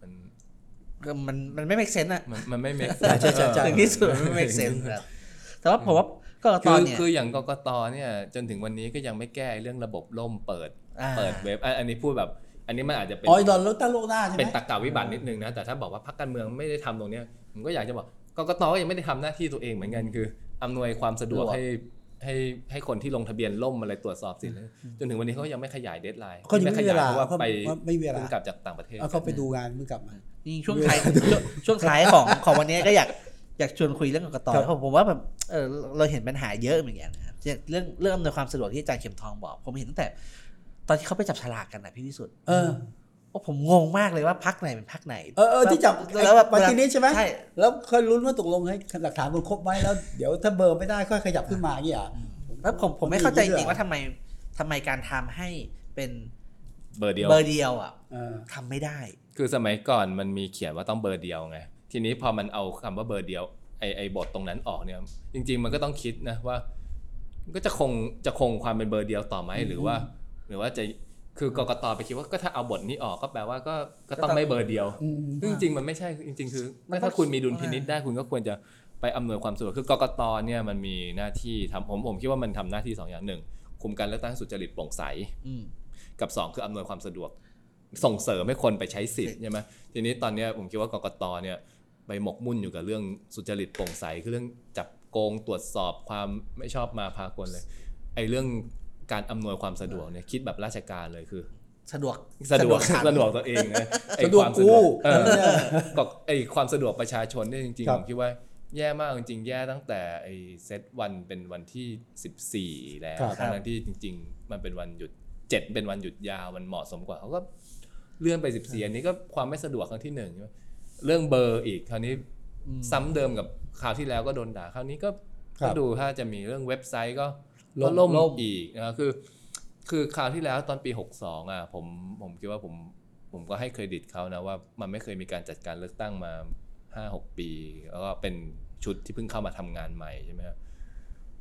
มันก็มันมันไม่ make sense อะมันมันไม่ make ใช่ใช่ใช่ใช่ถึงที่สุดมันไม่ make sense ครับแต่ว่าผมว่ากกตคือเนี่ยคืออย่างกกตเนี่ย จนถึงวันนี้ก็ยังไม่แก้เรื่องระบบล่มเปิดอ่าเปิดเว็บอะอันนี้พูดแบบ อันนี้มันอาจจะเป็นอ๋อตอนเลือกตั้งโลกหน้าใช่ไหมเป็นตรกกาวิบัตินิดนึงนะแต่ถ้าบอกว่าพรรคการเมืองไม่ได้ทำตรงเนี้ยผมก็อยากจะบอกกกตก็ยังไม่ได้ทำหน้าที่ตัวเองเหมือนกันคืออำนวยความสะดวกสะดวกให้ให้ให้คนที่ลงทะเบียนล่มอะไรตรวจสอบสิทธิ์จนถึงวันนี้เขายังไม่ขยายเดทไลน์เขายังไม่มีเวลาเพราะว่าเขาไปไม่มีเวลาเพิ่งกลับจากต่างประเทศเอาเขาไปดูงานเพิ่งกลับมาจริงๆช่วงท้ายช่วงช่วงท้ายของของวันนี้ก็อยากอยากชวนคุยเรื่องกกตครับเพราะผมว่าแบบเออเราเห็นปัญหาเยอะเหมือนกันนะครับอย่างเรื่องเรื่องอำนวยความสะดวกที่อาจารย์เข็มทองบอก ผมเห็นตั้งแต่ ตอนที่เขาไปจับฉลากกันนะพี่วิสุทธิ์เออโอ้ผมงงมากเลยว่าพักไหนเป็นพักไหน เออเออที่จับแล้วแบบปฏิทินใช่ไหมใช่แล้วเคยลุ้นว่าตกลงให้หลักฐานมันครบไหมแล้วเดี๋ยวถ้าเบอร์ไม่ได้ค่อยขยับขึ้นมาอย่างเงี้ยเหรอแล้วผมผมไม่เข้าใจจริงๆว่าว่าทำไมทำไมการทำให้เป็นเบอร์เดียวเบอร์เดียวอะเออทำไม่ได้ คือสมัยก่อนมันมีเขียนว่าต้องเบอร์เดียวไงทีนี้พอมันเอาคำว่าเบอร์เดียวไอไอบทตรงนั้นออกเนี่ย จริง ๆ มันก็ต้องคิดนะว่าก็จะคงจะคงความเป็นเบอร์เดียวต่อไหมหรือว่า หรือว่าจะคือกกตไปคิดว่าก็ถ้าเอาบทนี้ออกก็แปลว่าก็ก็ต้องไม่เบอร์เดียวอืมซึ่งจริงๆมันไม่ใช่จริง ๆ คือมันต้องถ้าคุณมีดุลพินิษได้คุณก็ควรจะไปอำนวยความสะดวกคือกกตเนี่ยมันมีหน้าที่ทำผมผมคิดว่ามันทำหน้าที่สองอย่างหนึ่งคุมการเลือกตั้งให้สุจริตโปร่งใสอืมกับ 2 คืออำนวยความสะดวกส่งเสริมให้คนไปใช้สิทธิ์ใช่ไหมทีนี้ตอนเนี้ยผมคิดว่ากกตเนี่ยไปหมกมุ่นอยู่กับเรื่องสุจริตโปร่งใสคือเรื่องจับโกงตรวจสอบความไม่ชอบมาพากลเลยไอ้เรื่อง การอำนวยความสะดวกเนี่ยคิดแบบราชการเลยคือ สะดวกสะดวกขันสะดวกตัวเองนะไอ้สะดวกความกูเออก็ไอ้ความสะดวกประชาชนเนี่ยจริงครัๆบผมคิดว่าแย่มากจริงๆ แย่ตั้งแต่ไอ้เซตวันเป็นวันที่ 14 แล้วครับทั้งๆที่จริง ๆ มันเป็นวันหยุดเจ็ดเป็นวันหยุดยาวมันเหมาะสมกว่าเขาก็เลื่อนไป 14 อันนี้ก็ความไม่สะดวกครั้งที่หนึ่งใช่ไหมเรื่องเบอร์อีกคราวนี้อืมซ้ำเดิมกับคราวที่แล้วก็โดนด่าคราวนี้ก็ครับก็ดูถ้าจะมีเรื่องเว็บไซต์ก็ ล่ก็มล่มล่มอีกนะครับคือ คือคราวที่แล้วตอนปี 62อะผมผมคิดว่าผมผมก็ให้เครดิตเขานะว่ามันไม่เคยมีการจัดการเลือกตั้งมา5-6ปี แล้วก็เป็นชุดที่เพิ่งเข้ามาทำงานใหม่ใช่ไหมครับ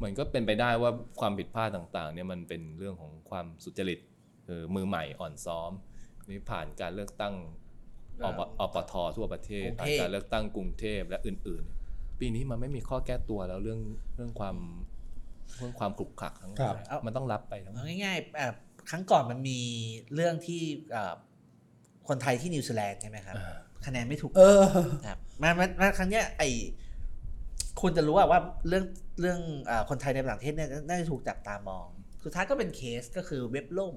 มันก็เป็นไปได้ว่าความผิดพลาดต่างๆเนี่ยมันเป็นเรื่องของความสุจริตคือมือใหม่อ่อนซ้อมนี่ผ่านการเลือกตั้งอปอปททั่วประเทศกรุงผ่าเทนพการเลือกตั้งกรุงเทพและอื่น ๆ ปีนี้มันไม่มีข้อแก้ตัวแล้วเรื่องเรื่องความ เรื่องความขลุกขลักทั้งหมดครับเลยมันต้องรับไปทั้งหมเอาดง่ายๆอะครั้งก่อนมันมีเรื่องที่อ่าคนไทยที่นิวซีแลนด์ใช่ไหมครับ อ่า คะแนนไม่ถูก เออ ครับมันมันมันครั้งเนี้ยไอคุณจะรู้ว่าว่าเรื่องเรื่องอาคนไทยในต่างประเทศเนี่ยน่าจะถูกจับตามอง สุดท้ายก็เป็นเคสก็คือเว็บล่ม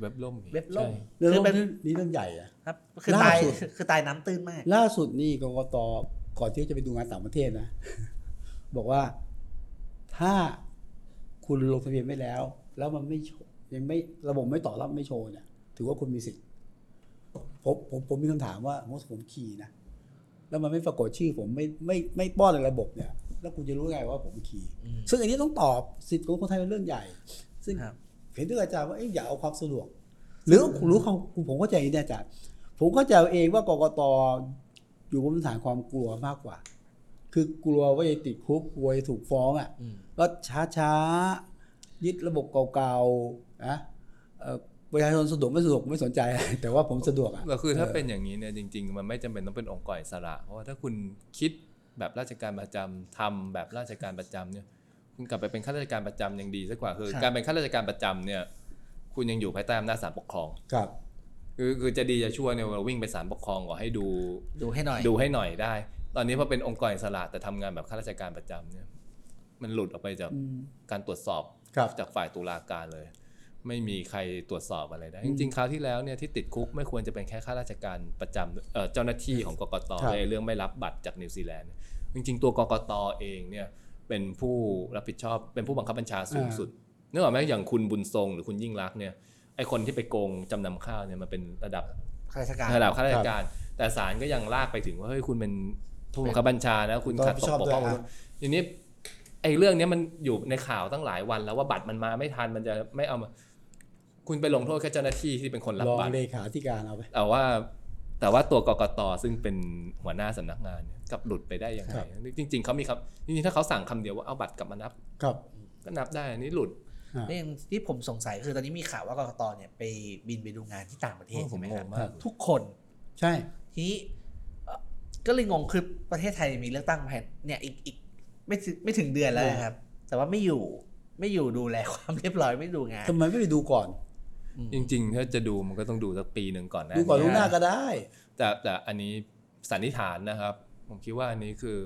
เว็บล่มอีกเว็บล่มใช่ เรื่องคือเป็นนี้นี่เรื่องใหญ่อะ ครับคือล่าตายสุด คือตายน้ำตื้นมาก ล่าสุดนี่กกตก่อนที่จะไปดูงานต่างประเทศนะ บอกว่าถ้า คุณลงทะเบียนไม่แล้ว แล้วมันไม่โชว์ยังไม่ระบบไม่ตอบรับไม่โชว์เนี่ยถือว่าคุณมีสิทธิ์ผมผมผมมีคำถามว่าสมมติผมขี่นะแล้วมันไม่ปรากฏชื่อผมไม่ไม่ไม่ป้อนในระบบเนี่ย แล้วคุณจะรู้ไงว่าผมขี่อืมซึ่งอันนี้ต้องตอบสิทธิ์ของคนไทยเป็นเรื่องใหญ่ ซึ่งครับเห็นด้วยกับอาจารย์ว่าเอ้ยอย่าเอาความสะดวก หรือหรือเขาผมเข้าใจอย่างนี้นะอาจารย์ผมเข้าใจเอาเองว่ากกตอยู่บนพื้นฐานความกลัวมากกว่า คือกลัวว่าจะติดคุกกลัวจะถูกฟ้องอะอืม ก็ช้าช้าๆยึดระบบเก่าๆนะเอ่อประชาชนสะดวกไม่สะดวกไม่สนใจ แต่ว่าผมสะดวกอะก็คือถ้าเป็นอย่างนี้เนี่ยจริง ๆ มันไม่จำเป็นต้องเป็นองค์กรอิสระเพราะว่าถ้าคุณคิดแบบราชการประจำทำแบบราชการประจำเนี่ยคุณกลับไปเป็นข้าราชการประจำยังดีสักกว่าคือครับการเป็นข้าราชการประจำเนี่ย คุณยังอยู่ภายใต้อำนาจศาลปกครองครับคือคือจะดีจะชั่วเนี่ยเราวิ่งไปศาลปกครองก็ให้ดูดูให้หน่อยดูให้หน่อยได้ ตอนนี้พอเป็นองค์กรอิสระแต่ทำงานแบบข้าราชการประจำเนี่ย มันหลุดออกไปจากอืมการตรวจสอบครับจากฝ่ายตุลาการเลย ไม่มีใครตรวจสอบอะไรได้อืจมริงๆคราวที่แล้วเนี่ยที่ติดคุกไม่ควรจะเป็นแค่ข้าราชการประจำเอ่อเจ้าหน้าที่ของกกตครับเลยเรื่องไม่รับบัตรจากนิวซีแลนด์จริง ๆ ตัวกกตเองเนี่ยเป็นผู้รับผิดชอบเป็นผู้บังคับบัญชาสูงสุดนึกออกไหมอย่างคุณบุญทรงหรือคุณยิ่งรักษณ์เนี่ยไอคนที่ไปโกงจำนำข้าวเนี่ยมันเป็นระดับข้าราชการระดับข้าราชการ แต่ศาลก็ยังลากไปถึงว่าเฮ้ยคุณเป็นผู้บังคับบัญชานะคุณต้องขัดรับผิดชอบปกด้วยป้องอะทีนี้ ไอ้เรื่องเนี้ยมันอยู่ในข่าวตั้งหลายวันแล้วว่าบัตรมันมาไม่ทันมันจะไม่เอามา คุณไปลงโทษแค่เจ้าหน้าที่ที่เป็นคนรับรองบัตรเลขาธิการเอาไปแต่ว่า แต่ว่าตัวกกตซึ่งเป็นหัวหน้าสำนักงานเนี่ยกลับหลุดไปได้ยังไงครับจริง ๆเขามีครับจริงๆถ้าเขาสั่งคำเดียวว่าเอาบัตรกลับมานับครับก็นับได้อันนี้หลุดอ่านี่ที่ผมสงสัยคือตอนนี้มีข่าวว่ากกตเนี่ยไปบินไปดูงานที่ต่างประเทศโอ้ผมใช่ไหมครับงงมากทุกคนใช่ทีนี้เอ่อก็เลยงงคือประเทศไทยมีเลือกตั้งภายเนี่ยอีกอีก ไม่ถึงไม่ถึงเดือนแล้วนะครับ แต่ว่าไม่อยู่ไม่อยู่ดูแลความเรียบร้อยไม่ดูงานทำไมไม่ไปดูก่อน จริง ๆ ถ้าจะดูมันก็ต้องดูสักปีหนึ่งก่อนหนะดูก่อนล่วงหน้าก็ได้ แต่แต่อันนี้สันนิษฐานนะครับ ผมคิดว่าอันนี้คือ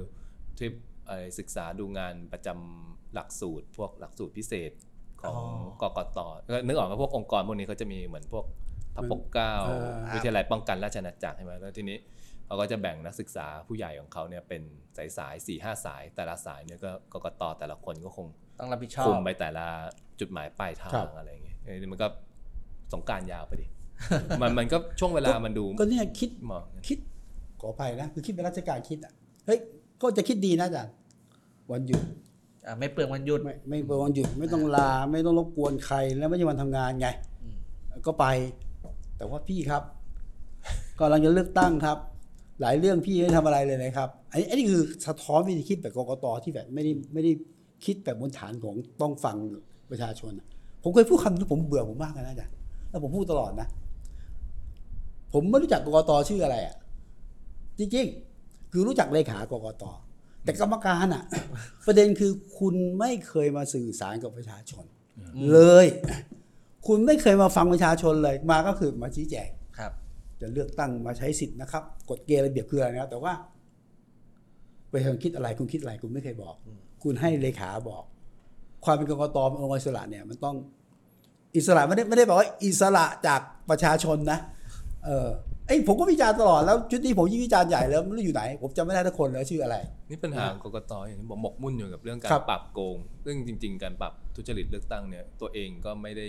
ทริปอะไรศึกษาดูงานประจำหลักสูตร พวกหลักสูตรพิเศษของอ๋อกกตก็นึกออกว่าพวกองค์กรพวกนี้เขาจะมีเหมือนพวกพระปกเกล้าเออวิทยาลัยป้องกันราชอาณาจักรใช่ไหมแล้วทีนี้ เขาก็จะแบ่งนักศึกษาผู้ใหญ่ของเขาเนี่ยเป็นสายสายสี่ห้าสาย แต่ละสายเนี่ยก็กกตแต่ละคนก็คงต้องรับผิดชอคุบมไปแต่ละจุดหมายปลายทาครังบอะไรอย่างเงี้ยเออมันก็สงกรารยาวไปดิมันมันก็ช่วงเวลามันดูก็เนี่ยคิดเหมาะคิดขออภัยนะ คือคิดเป็นราชการคิดอะเฮ้ยก็จะคิดดีนะอาจารย์วันหยุดอ่าไม่เปลืองวันหยุด ไม่ไม่เปิดวันหยุดไม่ต้องลาไม่ต้องรบกวนใครแล้วไม่ใช่วันทำงานไงอืมก็ไป แต่ว่าพี่ครับกำลังจะเลือกตั้งครับ หลายเรื่องพี่ไม่ทำอะไรเลยนะครับอันนี้อันนี้คือสะท้อนวิธีคิดแบบกกตที่แบบไม่ได้ไม่ได้คิดแบบบนฐานของต้องฟังประชาชนอะผมเคยพูดคำนี้ผมเบื่อผมมากเลยนะอาจารย์แล้วผมพูดตลอดนะ ผมไม่รู้จักกกตชื่ออะไรอะจริงๆ คือรู้จักเลขากกตแต่กรรมการอะ ประเด็นคือคุณไม่เคยมาสื่อสารกับประชาชน เลย คุณไม่เคยมาฟังประชาชนเลยมาก็คือมาชี้แจงครับ จะเลือกตั้งมาใช้สิทธิ์นะครับกฎเกณฑ์ระเบียบคืออะไรนะครับแต่ว่าประชาชนคิดอะไรคุณคิดอะไรคุณไม่เคยบอก คุณให้เลขาบอก ความเป็นกกตเป็นองค์กรอิสระเนี่ยมันต้องอิสระไม่ได้ไม่ได้บอกว่าอิสระจากประชาชนนะ เออไอยผมก็วิจารณ์ตลอดแล้วชุดนี้ผมยิ่งวิจารณ์ใหญ่แล้วไม่รู้อยู่ไหน ผมจำไม่ได้ทุกคนแล้วชื่ออะไร นี่ปัญหาของกกตอย่างที่บอกหมกมุ่นอยู่กับเรื่องการครับปรับโกง ซึ่งจริง ๆ การปรับทุจริตเลือกตั้งเนี่ยตัวเองก็ไม่ได้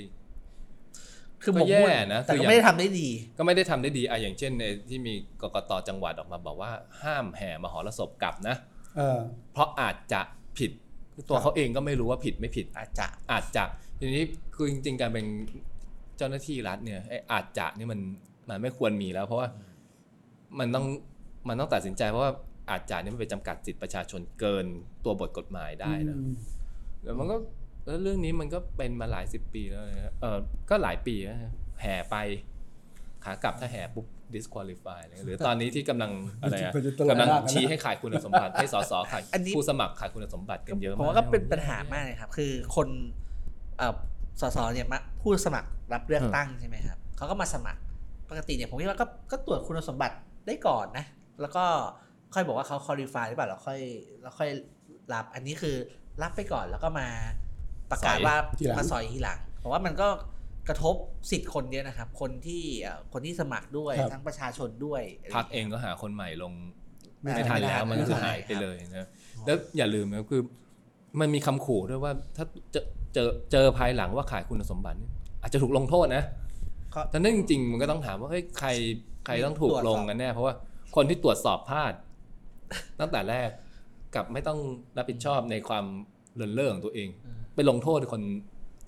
คือก็ผมแย่พูดนะแต่คือก็อย่างไม่ได้ทำได้ดี ก็ไม่ได้ทำได้ดีอะอย่างเช่นในที่มีกกตจังหวัดออกมาบอกว่าห้ามแห่มหรสพกลับนะเออเพราะอาจจะผิดตัวครับเขาเองก็ไม่รู้ว่าผิดไม่ผิดอาจจะอาจจะทีนี้คือจริงๆการเป็นเจ้าหน้าที่รัฐเนี่ยไอ้อาจจะนี่มันมันไม่ควรมีแล้ว เพราะว่ามันต้องมันต้องตัดสินใจเพราะว่าอาจจะนี่มันไปจำกัดสิทธิประชาชนเกินตัวบทกฎหมายได้นะอืมแล้วมันก็ แล้วเรื่องนี้มันก็เป็นมาหลายสิบปีแล้วนะเออก็หลายปีแล้วนะแห่ไปขากลับถ้าแห่ปุ๊บ disqualify เลยหรือตอนนี้ที่กำลังอะไรอะเป็นตลาดกำลังมากนะชี้ให้ขาดคุณสมบัติให้สสขาดอันนี้ ผู้สมัครขาดคุณสมบัติกันเยอะผมมากว่าก็เป็นปัญหามากเลยครับ คือคนเอ่อสสเนี่ยมาผู้สมัครรับเลือกตั้งใช่ไหมครับเขาก็มาสมัครปกติเนี่ยผมคิดว่าก็ก็ตรวจคุณสมบัติได้ก่อนนะ แล้วก็ค่อยบอกว่าเขาคุริฟายหรือเปล่าแล้วค่อยแล้วค่อยรับอันนี้คือรับไปก่อนแล้วก็มา ประกาศว่าทีหลังมาสอยทีหลังผมว่ามันก็กระทบสิทธิ์คนเยอะนะครับ คนที่เอ่อคนที่สมัครด้วยครับทั้งประชาชนด้วยะไรพักย่าเองยก็หาคนใหม่ลงไม่ไม่ทัทันนแล้วมันก็คือไม่ทันหายไปครับเลยนะแล้วอย่าลืมนะคือ มันมีคำขู่ด้วยว่าถ้าเจอเจอเจอภายหลังว่าขาดคุณสมบัติเนี่ยอาจจะถูกลงโทษนะก็แต่นั่นจริงๆ มันก็ต้องถามว่าเฮ้ยใครใครต้องถูกตรวจสอบลงกันแน่เพราะว่าคนที่ตรวจสอบพลาด ตั้งแต่แรกกับไม่ต้องรับผิดชอบในความเลินเล่อของตัวเอง ไปลงโทษคน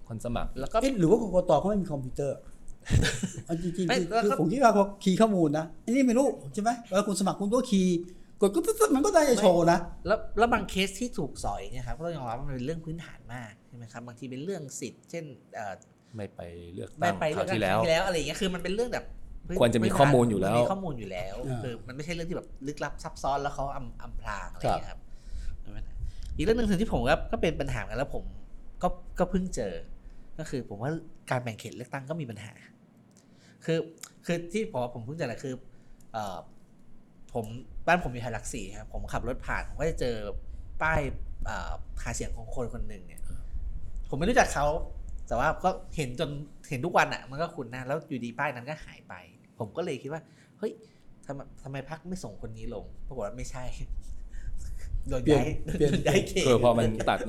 คนสมัคร แล้วก็ เอ๊ะหรือว่ากกตเขาไม่มีคอมพิวเตอร์เอาจริงๆไม่คือแล้วคือก็ผมคิดว่าเขาคีย์ข้อมูลนะอันนี้ไม่รู้ใช่ไหมเวลาคุณสมัครคุณก็คีย์กดก็ตึ๊ดๆมันก็ได้จะโชว์นะ แล้วแล้วบางเคสที่ถูกสอยเนี่ยครับก็ต้องยอมรับว่ามันเป็นเรื่องพื้นฐานมากใช่ไหมครับบางทีเป็นเรื่องสิทธิ์เช่นเอ่อไม่ไปเลือกไม่ตั้งไปคราวเรื่องที่แล้วที่แล้วอะไรอย่างเงี้ยคือมันเป็นเรื่องแบบพื้นควรจะมีพื้นฐานข้อมูลอยู่แล้วนมีข้อมูลอยู่แล้วอ่า คือมันไม่ใช่เรื่องที่แบบลึกลับซับซ้อนแล้วเขาอำอำพรางอะไรอย่างเงี้ยครับอีกเรื่องหนึ่งที่ผมก็ก็เป็นปัญหาเหมือนกันแล้วผม ก็ก็เพิ่งเจอ ก็คือผมว่าการแบ่งเขตเลือกตั้งก็มีปัญหา คือคือที่ผมผมเพิ่งเจอนะคือเอ่อผมบ้านผมอยู่แถวหลักสี่ครับผมขับรถผ่านผมก็จะเจอป้ายเอ่อหาเสียงของคนคนหนึ่งเนี่ย ผมไม่รู้จักเขาแต่ว่าก็เห็นจนเห็นทุกวันอะ มันก็คุ้นหน้าแล้วอยู่ดีป้ายนั้นก็หายไป ผมก็เลยคิดว่า เฮ้ยทำไมทำไมพักไม่ส่งคนนี้ลงปรากฏว่าไม่ใช่โดนย้ายเปลี่ยนโดนย้ายเขตเออพอมันตัด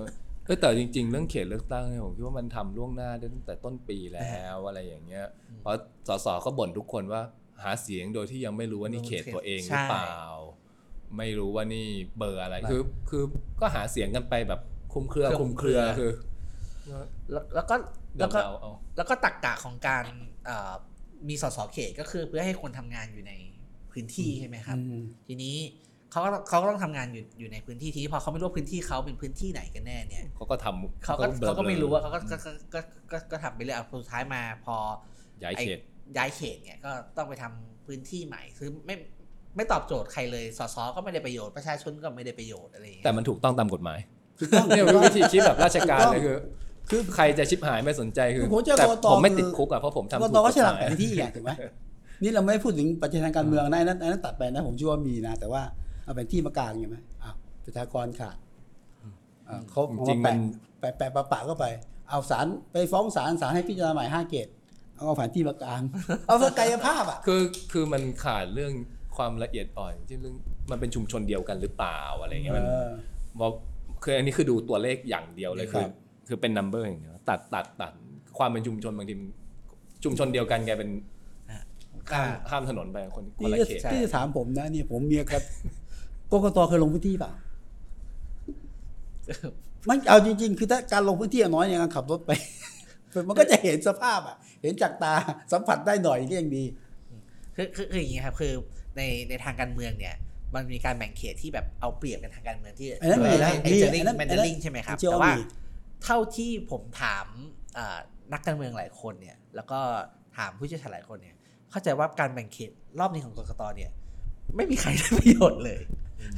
เนอะเออแต่จริง ๆ เรื่องเขตเลือกตั้งเนี่ยผมคิดว่ามันทำล่วงหน้าได้ตั้งแต่ต้นปีแล้วอะไรอย่างเงี้ยเพราะสสก็บ่นทุกคนว่าหาเสียงโดยที่ยังไม่รู้ว่านี่เขตตัวเองหรือเปล่า ไม่รู้ว่านี่เบอร์อะไรคือคือก็หาเสียงกันไปแบบคลุมเครือเครือคลุมเครือเครือคือ แล้วแล้วก็แล้วก็เดาๆเอาแล้วก็ตักกะของการเอ่อมีสสเขตก็คือเพื่อให้คนทำงานอยู่ในพื้นที่ใช่ไหมครับอืมทีนี้ เขาก็เขาก็ต้องทำงานอยู่อยู่ในพื้นที่ทีนี้พอเขาไม่รู้ว่าพื้นที่เขาเป็นพื้นที่ไหนกันแน่เนี่ยเขาก็ทำเขาก็บลอๆเขาก็ไม่รู้ว่าเขาก็ก็ก็ก็ก็ก็ทำไปเรื่อยอะสุดท้ายมาพอย้ายเขตไอ้ย้ายเขตเนี่ยก็ต้องไปทำพื้นที่ใหม่คือไม่ไม่ตอบโจทย์ใครเลยสสก็ไม่ได้ประโยชน์ประชาชนก็ไม่ได้ประโยชน์อะไรอย่างเงี้ยแต่มันถูกต้องตามกฎหมายถูกต้องเนี่ยเป็นวิธีคิดแบบราชการเลยคือคือใครจะชิบหายไม่สนใจคือผมเจอแต่กตผมไม่คือติดคุกอะเพราะผมทำกถูตกกก็ฎฉหลาดมายแผนที่ไงถูกไหมนี่เราไม่พูดถึงปัจจัยทางการเมืองนะอันนั้นอันนั้นตัดไปนะผมเชื่อว่ามีนะ แต่ว่า เอาแผนที่มากางใช่ไหมอ้าวประชากรขาดอ่าเขาเอาจริมางๆมันแปะแปะแปะปะปะเข้าไป เอาสารไปฟ้องศาลศาลให้พิจารณาใหม่ห้าเกตเอาแผนที่มากลาง เอาเพื่อกายภาพอะคือคือมันขาดเรื่องความละเอียดอ่อนที่เรื่องมันเป็นชุมชนเดียวกันหรือเปล่าอะไรเงี้ยมันเออว่าคืออันนี้คือดูตัวเลขอย่างเดียวเลยครัคือบคือเป็น number อย่างเดียวตัดตัดตัดความเป็นชุมชนบางทีมันชุมชนเดียวกันแกเป็นข้ามข้ามถนนไปคนคนนี่ละก็เขตที่จะถามผมนะเนี่ยผมเมียครับ กกตเคยลงพื้นที่เปล่ามันเอาจริง ๆ คือถ้าการลงพื้นที่น้อยอย่างการขับรถไป มันก็จะเห็นสภาพอะ เห็นจากตาสัมผัสได้หน่อยก็ยังดีคือคือคืออย่างนี้ครับ คือในในทางการเมืองเนี่ย มันมีการแบ่งเขตที่แบบเอาเปรียบกันทางการเมืองที่อันนั้นมีนะไอ้มีเจอริงอันนั้นแมนเดลิงใช่ไหมครับเชื่อแต่ว่าว่ามีเท่าที่ผมถามอ่านักการเมืองหลายคนเนี่ย แล้วก็ถามผู้เชี่ยวชาญหลายคนเนี่ย เข้าใจว่าการแบ่งเขตรอบนี้ของกกตเนี่ย ไม่มีใครได้ประโยชน์เลย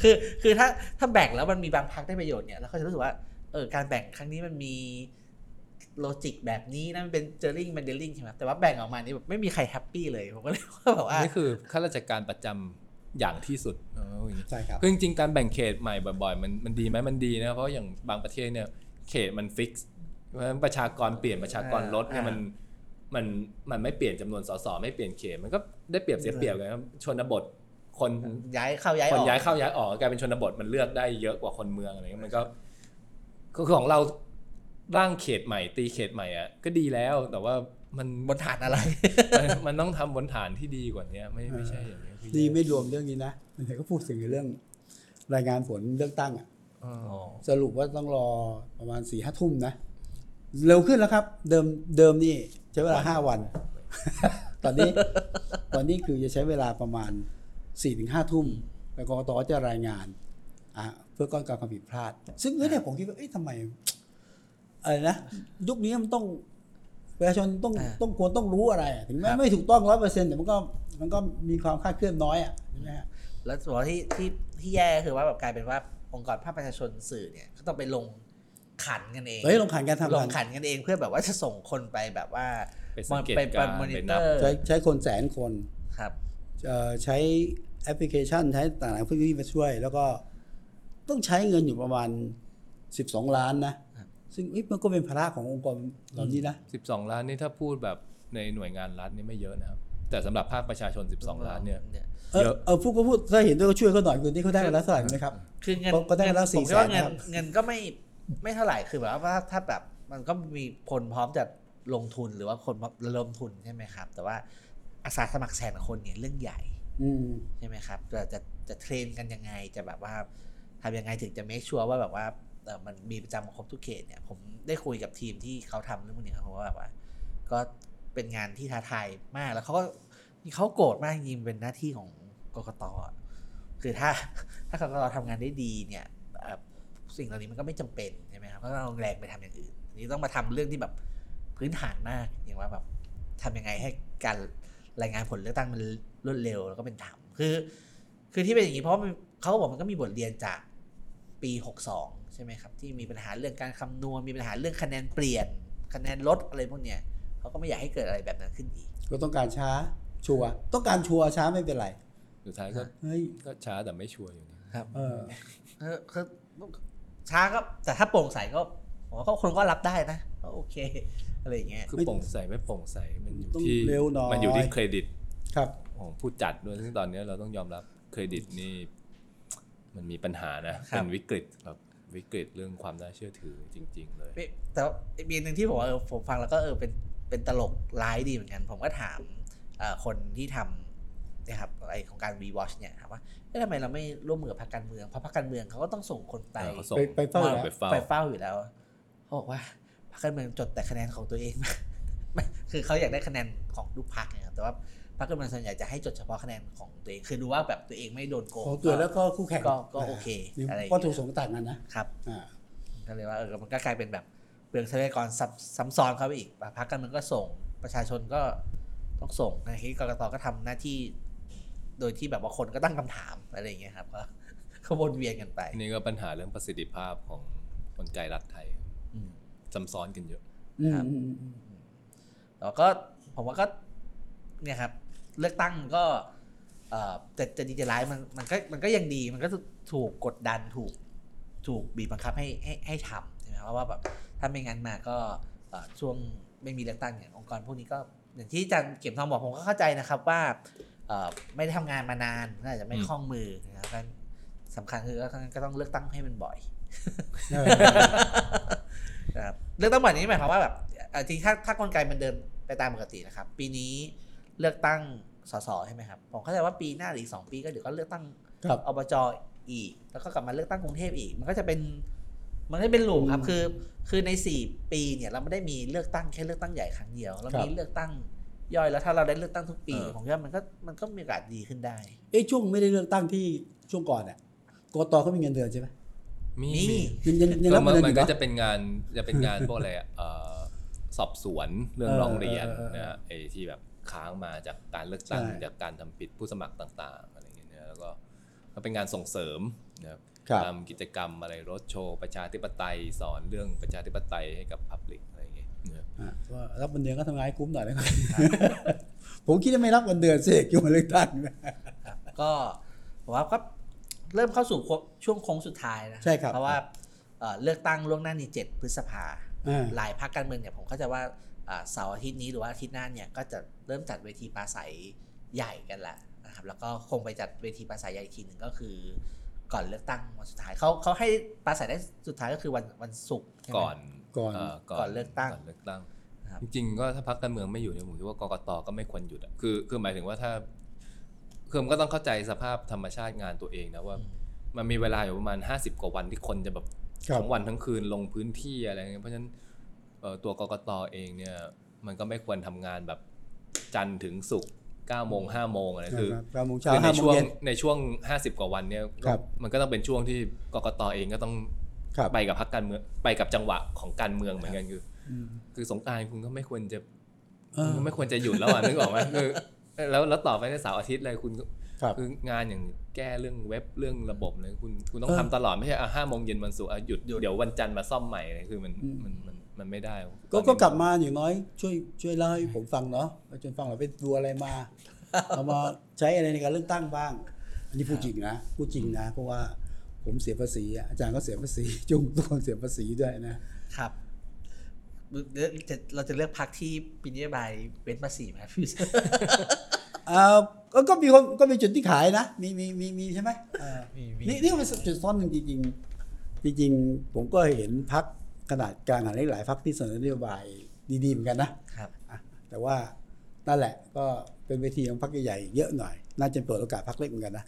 คือคือถ้าถ้าแบ่งแล้วมันมีบางพักได้ประโยชน์เนี่ยแล้วเขาจะรู้สึกว่าเออการแบ่งครั้งนี้มันมี logic แบบนี้นะมันเป็น gerrymandering ใช่ไหมแต่ว่าแบ่งออกมานี่แบบไม่มีใคร happy เลยผมก็เลยว่าแบบว่านี่คือข้าราชการประจำอย่างที่สุดเอออย่างนี้ใช่ครับคือจริงๆการแบ่งเขตใหม่บ่อยๆ มันมันดีไหมมันดีนะเพราะอย่างบางประเทศเนี่ยเขตมัน fix เพราะฉะนั้นประชากรเปลี่ยนประชากรลดเนี่ยอ่ามันมันมันมันไม่เปลี่ยนจำนวนสสไม่เปลี่ยนเขตมันก็ได้เปรียบเสียเปรียบกันครับชนบท คนย้ายเข้าย้ายคอนอกย้ายเข้าย้ายออกกลายเป็นชนบทมันเลือกได้เยอะกว่าคนเมืองอะไรเงี้ยมันก็คือของเราร่างเขตใหม่ ตีเขตใหม่อะก็ดีแล้วแต่ว่ามันบนฐานอะไร มันมันต้องทำบนฐานที่ดีกว่านี้ไม่ไม่ใช่อย่างนี้ยคือนี่ไม่รวมเรื่องนี้นะมันก็พูดถึงเรื่อง รายงานผลเลือกตั้งอะอ๋อสรุปว่าต้องรอประมาณสี่ห้าทุ่มนะ เร็วขึ้นแล้วครับ เดิมเดิมนี่ใช้เวลาห้าวัน ตอนนี้ ตอนนี้คือจะใช้เวลาประมาณ สี่ถึงห้าทุ่มแล้วกรกตจะรายงานอะเพื่อก้อนการความผิดพลาด ซึ่งเนี่ยผมคิดว่าเอ๊ะทำไมอะไรนะยุคนี้มันต้องประชาชนต้องอ่าต้องควรต้องรู้อะไรอะถึงแม้ครับไม่ถูกต้องร้อยเปอร์เซ็นต์แต่มันก็มันก็มีความคลาดเคลื่อนน้อยอะใช่ไหมฮะแล้วส่วนที่ที่ที่แย่ก็คือว่าแบบกลายเป็นว่าองค์กรภาคประชาชนสื่อเนี่ยก็ต้องไปลงขันกันเองเฮ้ยลงขันการทำลงางนขันกันเองเพื่อแบบว่าจะส่งคนไปแบบว่าไปสังเกตไปการมอนิไปเตนัอบร์ใช้ใช้คนแสนคนครับเอ่อ ใช้แอปพลิเคชันใช้ต่างๆเพื่อที่มาช่วย แล้วก็ต้องใช้เงินอยู่ประมาณ 12 ล้านนะ ซึ่งเอ๊ะมันก็เป็นภาระขององค์กรเหล่านี้นะ 12 ล้านนี่ถ้าพูดแบบในหน่วยงานรัฐนี่ไม่เยอะนะครับ แต่สำหรับภาคประชาชน 12 ล้านเนี่ยเออเยอะเออพูดก็พูดถ้าเห็นด้วยก็ช่วยเขาหน่อยคือที่เขาได้มาแล้วเท่าไหร่รู้ไหมครับ คือเงินก็ก็ได้แล้วผมคิดว่า400,000เงินครับเงินก็ไม่ไม่เท่าไหร่คือแบบว่าถ้าแบบมันก็มีคนพร้อมจะลงทุนหรือว่าคนพร้อมระดมทุนใช่ไหมครับ แต่ว่า อาสาสมัครแสนคนเนี่ยเรื่องใหญ่อืมใช่ไหมครับจะจะจะเทรนกันยังไงจะแบบว่าทำยังไงถึงจะ make sure ว่าแบบว่าเออมันมีประจำครบทุกเขตเนี่ย ผมได้คุยกับทีมที่เขาทำเรื่องพวกนี้เขาว่าแบบว่า ก็เป็นงานที่ท้าทายมากแล้วเขาก็เขาโกรธมากจริงๆเป็นหน้าที่ของกกตอะคือถ้าถ้ากกตทำงานได้ดีเนี่ยเอ่อสิ่งเหล่านี้มันก็ไม่จำเป็นใช่ไหมครับก็ต้องเอาแรงไปทำอย่างอื่นอันนี้ต้องมาทำเรื่องที่แบบพื้นฐานมากอย่างว่าแบบทำยังไงให้การ รายงานผลเลือกตั้งมันรวดเร็วแล้วก็เป็นธรรมคือ คือที่เป็นอย่างนี้เพราะมันเขาก็บอกมันก็มีบทเรียนจากปี 62 ใช่ไหมครับ ที่มีปัญหาเรื่องการคำนวณมีปัญหาเรื่องคะแนนเปลี่ยนคะแนนลดอะไรพวกเนี้ยเขาก็ไม่อยากให้เกิดอะไรแบบนั้นขึ้นอีกก็ต้องการช้าชัวร์ต้องการชัวร์ช้าไม่เป็นไรสุดท้ายก็เฮ้ยก็ช้าแต่ไม่ชัวร์อยู่ดีครับเออคือคือช้าก็แต่ถ้าโปร่งใสก็ผมว่าก็คนก็รับได้นะก็โอเค อะไรอย่างเงี้ยคือไม่โปร่งใสไม่โปร่งใสมันอยู่ต้องที่เร็วหน่อยมันอยู่ที่เครดิตครับของผู้จัดด้วยซึ่งตอนนี้เราต้องยอมรับเครดิตนี่ มันมีปัญหานะครับเป็นวิกฤตแบบวิกฤตเรื่องความน่าเชื่อถือจริง ๆ เลยไม่แต่ว่ามีอันหนึ่งที่ผมว่าเออผมฟังแล้วก็เออเป็นเป็นตลกร้ายดีเหมือนกัน ผมก็ถามเอ่อคนที่ทำเนี่ยครับไอของการ rewatch เนี่ยถามว่าเอ๊ะทำไมเราไม่ร่วมมือกับพรรคการเมืองเพราะพรรคการเมืองเขาก็ต้องส่งคนไปเออเขาส่งไปไปเฝ้าไปแล้วไปเฝ้าไปเฝ้าอยู่แล้วเขาบอกว่า พรรคการเมืองจดแต่คะแนนของตัวเองไม่คือเขาอยากได้คะแนนของทุกพรรคนะครับแต่ว่าพรรคการเมืองส่วนใหญ่จะให้จดเฉพาะคะแนนของตัวเอง คือดูว่าแบบตัวเองไม่โดนโกงของตัวแล้วก็คู่แข่งก็ก็โอเคอะไรอย่างเงี้ยก็ถูกสงฆ์ต่างกันนะครับอ่าก็เลยว่าเออมันก็กลายเป็นแบบเปลืองทรัพยากรซับซ้ำซ้อนเข้าไปอีกพรรคการเมืองก็ส่งประชาชนก็ต้องส่งในที่กรกตก็ทำหน้าที่ โดยที่แบบว่าคนก็ตั้งคำถามอะไรอย่างเงี้ยครับก็ก็วนเวียนกันไป นี่ก็ปัญหาเรื่องประสิทธิภาพของกลไกรัฐไทยอืม ซ้ำซ้อนกันเยอะอืมครับอืมอืมแล้วก็ผมว่าก็เนี่ยครับ เลือกตั้งมันก็เอ่อจะจะดีจะร้ายมันมันก็มันก็ยังดีมันก็ถูกกดดันถูกถูกบีบบังคับให้ให้ให้ทำใช่ไหมเพราะว่าแบบถ้าไม่งั้นมาก็เอ่อช่วงไม่มีเลือกตั้งเนี่ยองค์กรพวกนี้ก็อย่างที่อาจารย์เก็บทองบอกผมก็เข้าใจนะครับว่าเอ่อไม่ได้ทำงานมานานน่าจะไม่อืมคล่องมือนะครับงั้นสำคัญคือก็ก็ต้องเลือกตั้งให้มันบ่อยนะครับ เลือกตั้งบ่อยนี้หมายความว่าแบบเอ่อจริงๆถ้าถ้ากลไกมันเดินไปตามปกตินะครับ ปีนี้เลือกตั้งสสใช่ไหมครับผมเข้าใจว่าปีหน้าหรืออกสองปีก็เดี๋ยวก็เลือกตั้งครับอบจอีก แล้วก็กลับมาเลือกตั้งกรุงเทพอีก มันก็จะเป็นมันก็เป็นลูปครับอืมคือ คือในสี่ปีเนี่ยเราไม่ได้มีเลือกตั้งแค่เลือกตั้งใหญ่ครั้งเดียวเราครับมีเลือกตั้งย่อยแล้วถ้าเราได้เลือกตั้งทุกปีเออผมคิดว่ามันก็มันก็มีโอกาสดีขึ้นได้ เอ้ช่วงไม่ได้เลือกตั้งที่ช่วงก่อนเนี่ยกตเขามีเงินเดือนใช่ไหม มีมีมียังยังยังก็รับมัเงินนเดือนมัอนยู่ก็เนาะจะเป็นงานจะเป็นงานพวกอะไรอะเอ่อสอบสวนเรื่องเออร้องเรียนเออเออนะฮะไอ้ที่แบบค้างมาจากการเลือกตั้งใช่ จากการทำผิดผู้สมัครต่าง ๆ อะไรอย่างเงี้ยนะแล้วก็ก็เป็นงานส่งเสริมนะครับครับ ทำกิจกรรมอะไรรถโชว์ ประชาธิปไตยสอนเรื่องประชาธิปไตยให้กับพับลิกอะไรอย่างเงี้ยนะครับอะก็รับเงินเดือนก็ทำงานให้คุ้มหน่อยนะครับ ผมคิดว่าไม่รับเงินเดือนสิคิดว่าเลือกตั้งนะครับก็ผมว่าก็ เริ่มเข้าสู่ช่วงโค้งสุดท้ายนะใช่ครับเพราะว่าเอ่อเลือกตั้งล่วงหน้านี้7พฤษภาอ่าหลายพรรคการเมืองเนี่ยผมเข้าใจว่าอ่าเสาร์อาทิตย์นี้หรือว่าอาทิตย์หน้าเนี่ยก็จะเริ่มจัดเวทีปราศัยใหญ่กันแล้วนะครับแล้วก็คงไปจัดเวทีปราศัยใหญ่อีกทีหนึ่งก็คือ ก่อนเลือกตั้งวันสุดท้ายเขาเขาให้ปราศัยได้สุดท้ายก็คือวันวันศุกร์ใช่ไหมก่อนก่อนเก่อนเลือกตั้งก่อนเลือกตั้งครับจริงๆก็ถ้าพักการเมืองไม่อยู่เนี่ยผมคิดว่ากกตก็ไม่ควรหยุดอะคือคือหมายถึงว่าถ้า คือมันก็ต้องเข้าใจสภาพธรรมชาติงานตัวเองนะว่า มันมีเวลาอยู่ประมาณ 50 กว่าวันที่คนจะแบบครับทั้งวันทั้งคืนลงพื้นที่อะไรเงี้ยเพราะฉะนั้นเอ่อตัวกกตเองเนี่ย มันก็ไม่ควรทำงานแบบจันทร์ถึงศุกร์9โมง5โมงอะไรคือนะครับเก้าโมงเช้าคือในห้าโมช่งวงเย็นในช่วง 50 กว่าวันเนี่ยครับมันก็ต้องเป็นช่วงที่กกตเองก็ต้องครับไปกับพรรคการเมืองไปกับจังหวะของการเมืองเหมือนกันคืออืมคือสงกรารคุณก็ไม่ควรจะเออคุณก็ไม่ควรจะหยุดแล้วอะนึกออกไหมคือ แล้วแล้วต่อไปในเสาร์อาทิตย์เลยคุณก็ครับคืองานอย่างแก้เรื่องเว็บเรื่องระบบเลยคุณคุณต้องเออทำตลอดไม่ใช่อะห้าโมงเย็นวันศุกร์อะหยุดหยุดเดี๋ยววันจันทร์มาซ่อมใหม่เลยคือมันอืมมันมันมันไม่ได้ ก็ตอนนี้ก็กลับมาอย่างน้อย ช่วยช่วยเล่าให้ผมฟังเนาะว่าจนฟังเราไปดูอะไรมาเอามาใช้อะไรในการเลือกตั้งบ้าง อันนี้พูดจริงนะพูดจริงนะ เพราะว่าผมเสียภาษีอะอาจารย์ก็เสียภาษีจุงทุกคนเสียภาษีด้วยนะครับ เลือกจะเราจะเลือกพรรคที่ปีนโยบายเว้นภาษีไหมพี่อ่าก็ก็มีคนก็มีจุดที่ขายนะ มีมีมีมีใช่ไหมอ่ามีมีนี่นี่ก็เป็นจุดซ่อนหนึ่งจริงๆจริงๆผมก็เห็นพักขนาดกลางขนาดเล็กหลายพักที่เสนอนโยบายดีๆเหมือนกันนะครับอะแต่ว่านั่นแหละก็เป็นเวทีของพักใหญ่ๆเยอะหน่อย น่าจะเปิดโอกาสพักเล็กเหมือนกันนะ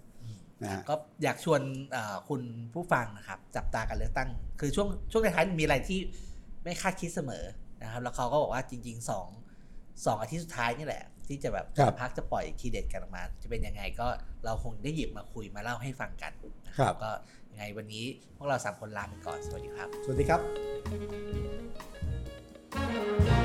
นะฮะก็อยากชวนเอ่อคุณผู้ฟังนะครับ จับตาการเลือกตั้ง คือช่วงช่วงท้ายๆมีอะไรที่ ไม่คาดคิดเสมอนะครับ แล้วเขาก็บอกว่าจริงๆสองสองอาทิตย์สุดท้ายนี่แหละ ที่จะแบบพักจะปล่อยทีเด็ดกันออกมา จะเป็นยังไงก็เราคงได้หยิบมาคุยมาเล่าให้ฟังกันครับก็ยังไงวันนี้พวกเราสามคนลาไปก่อนสวัสดีครับ สวัสดีครับ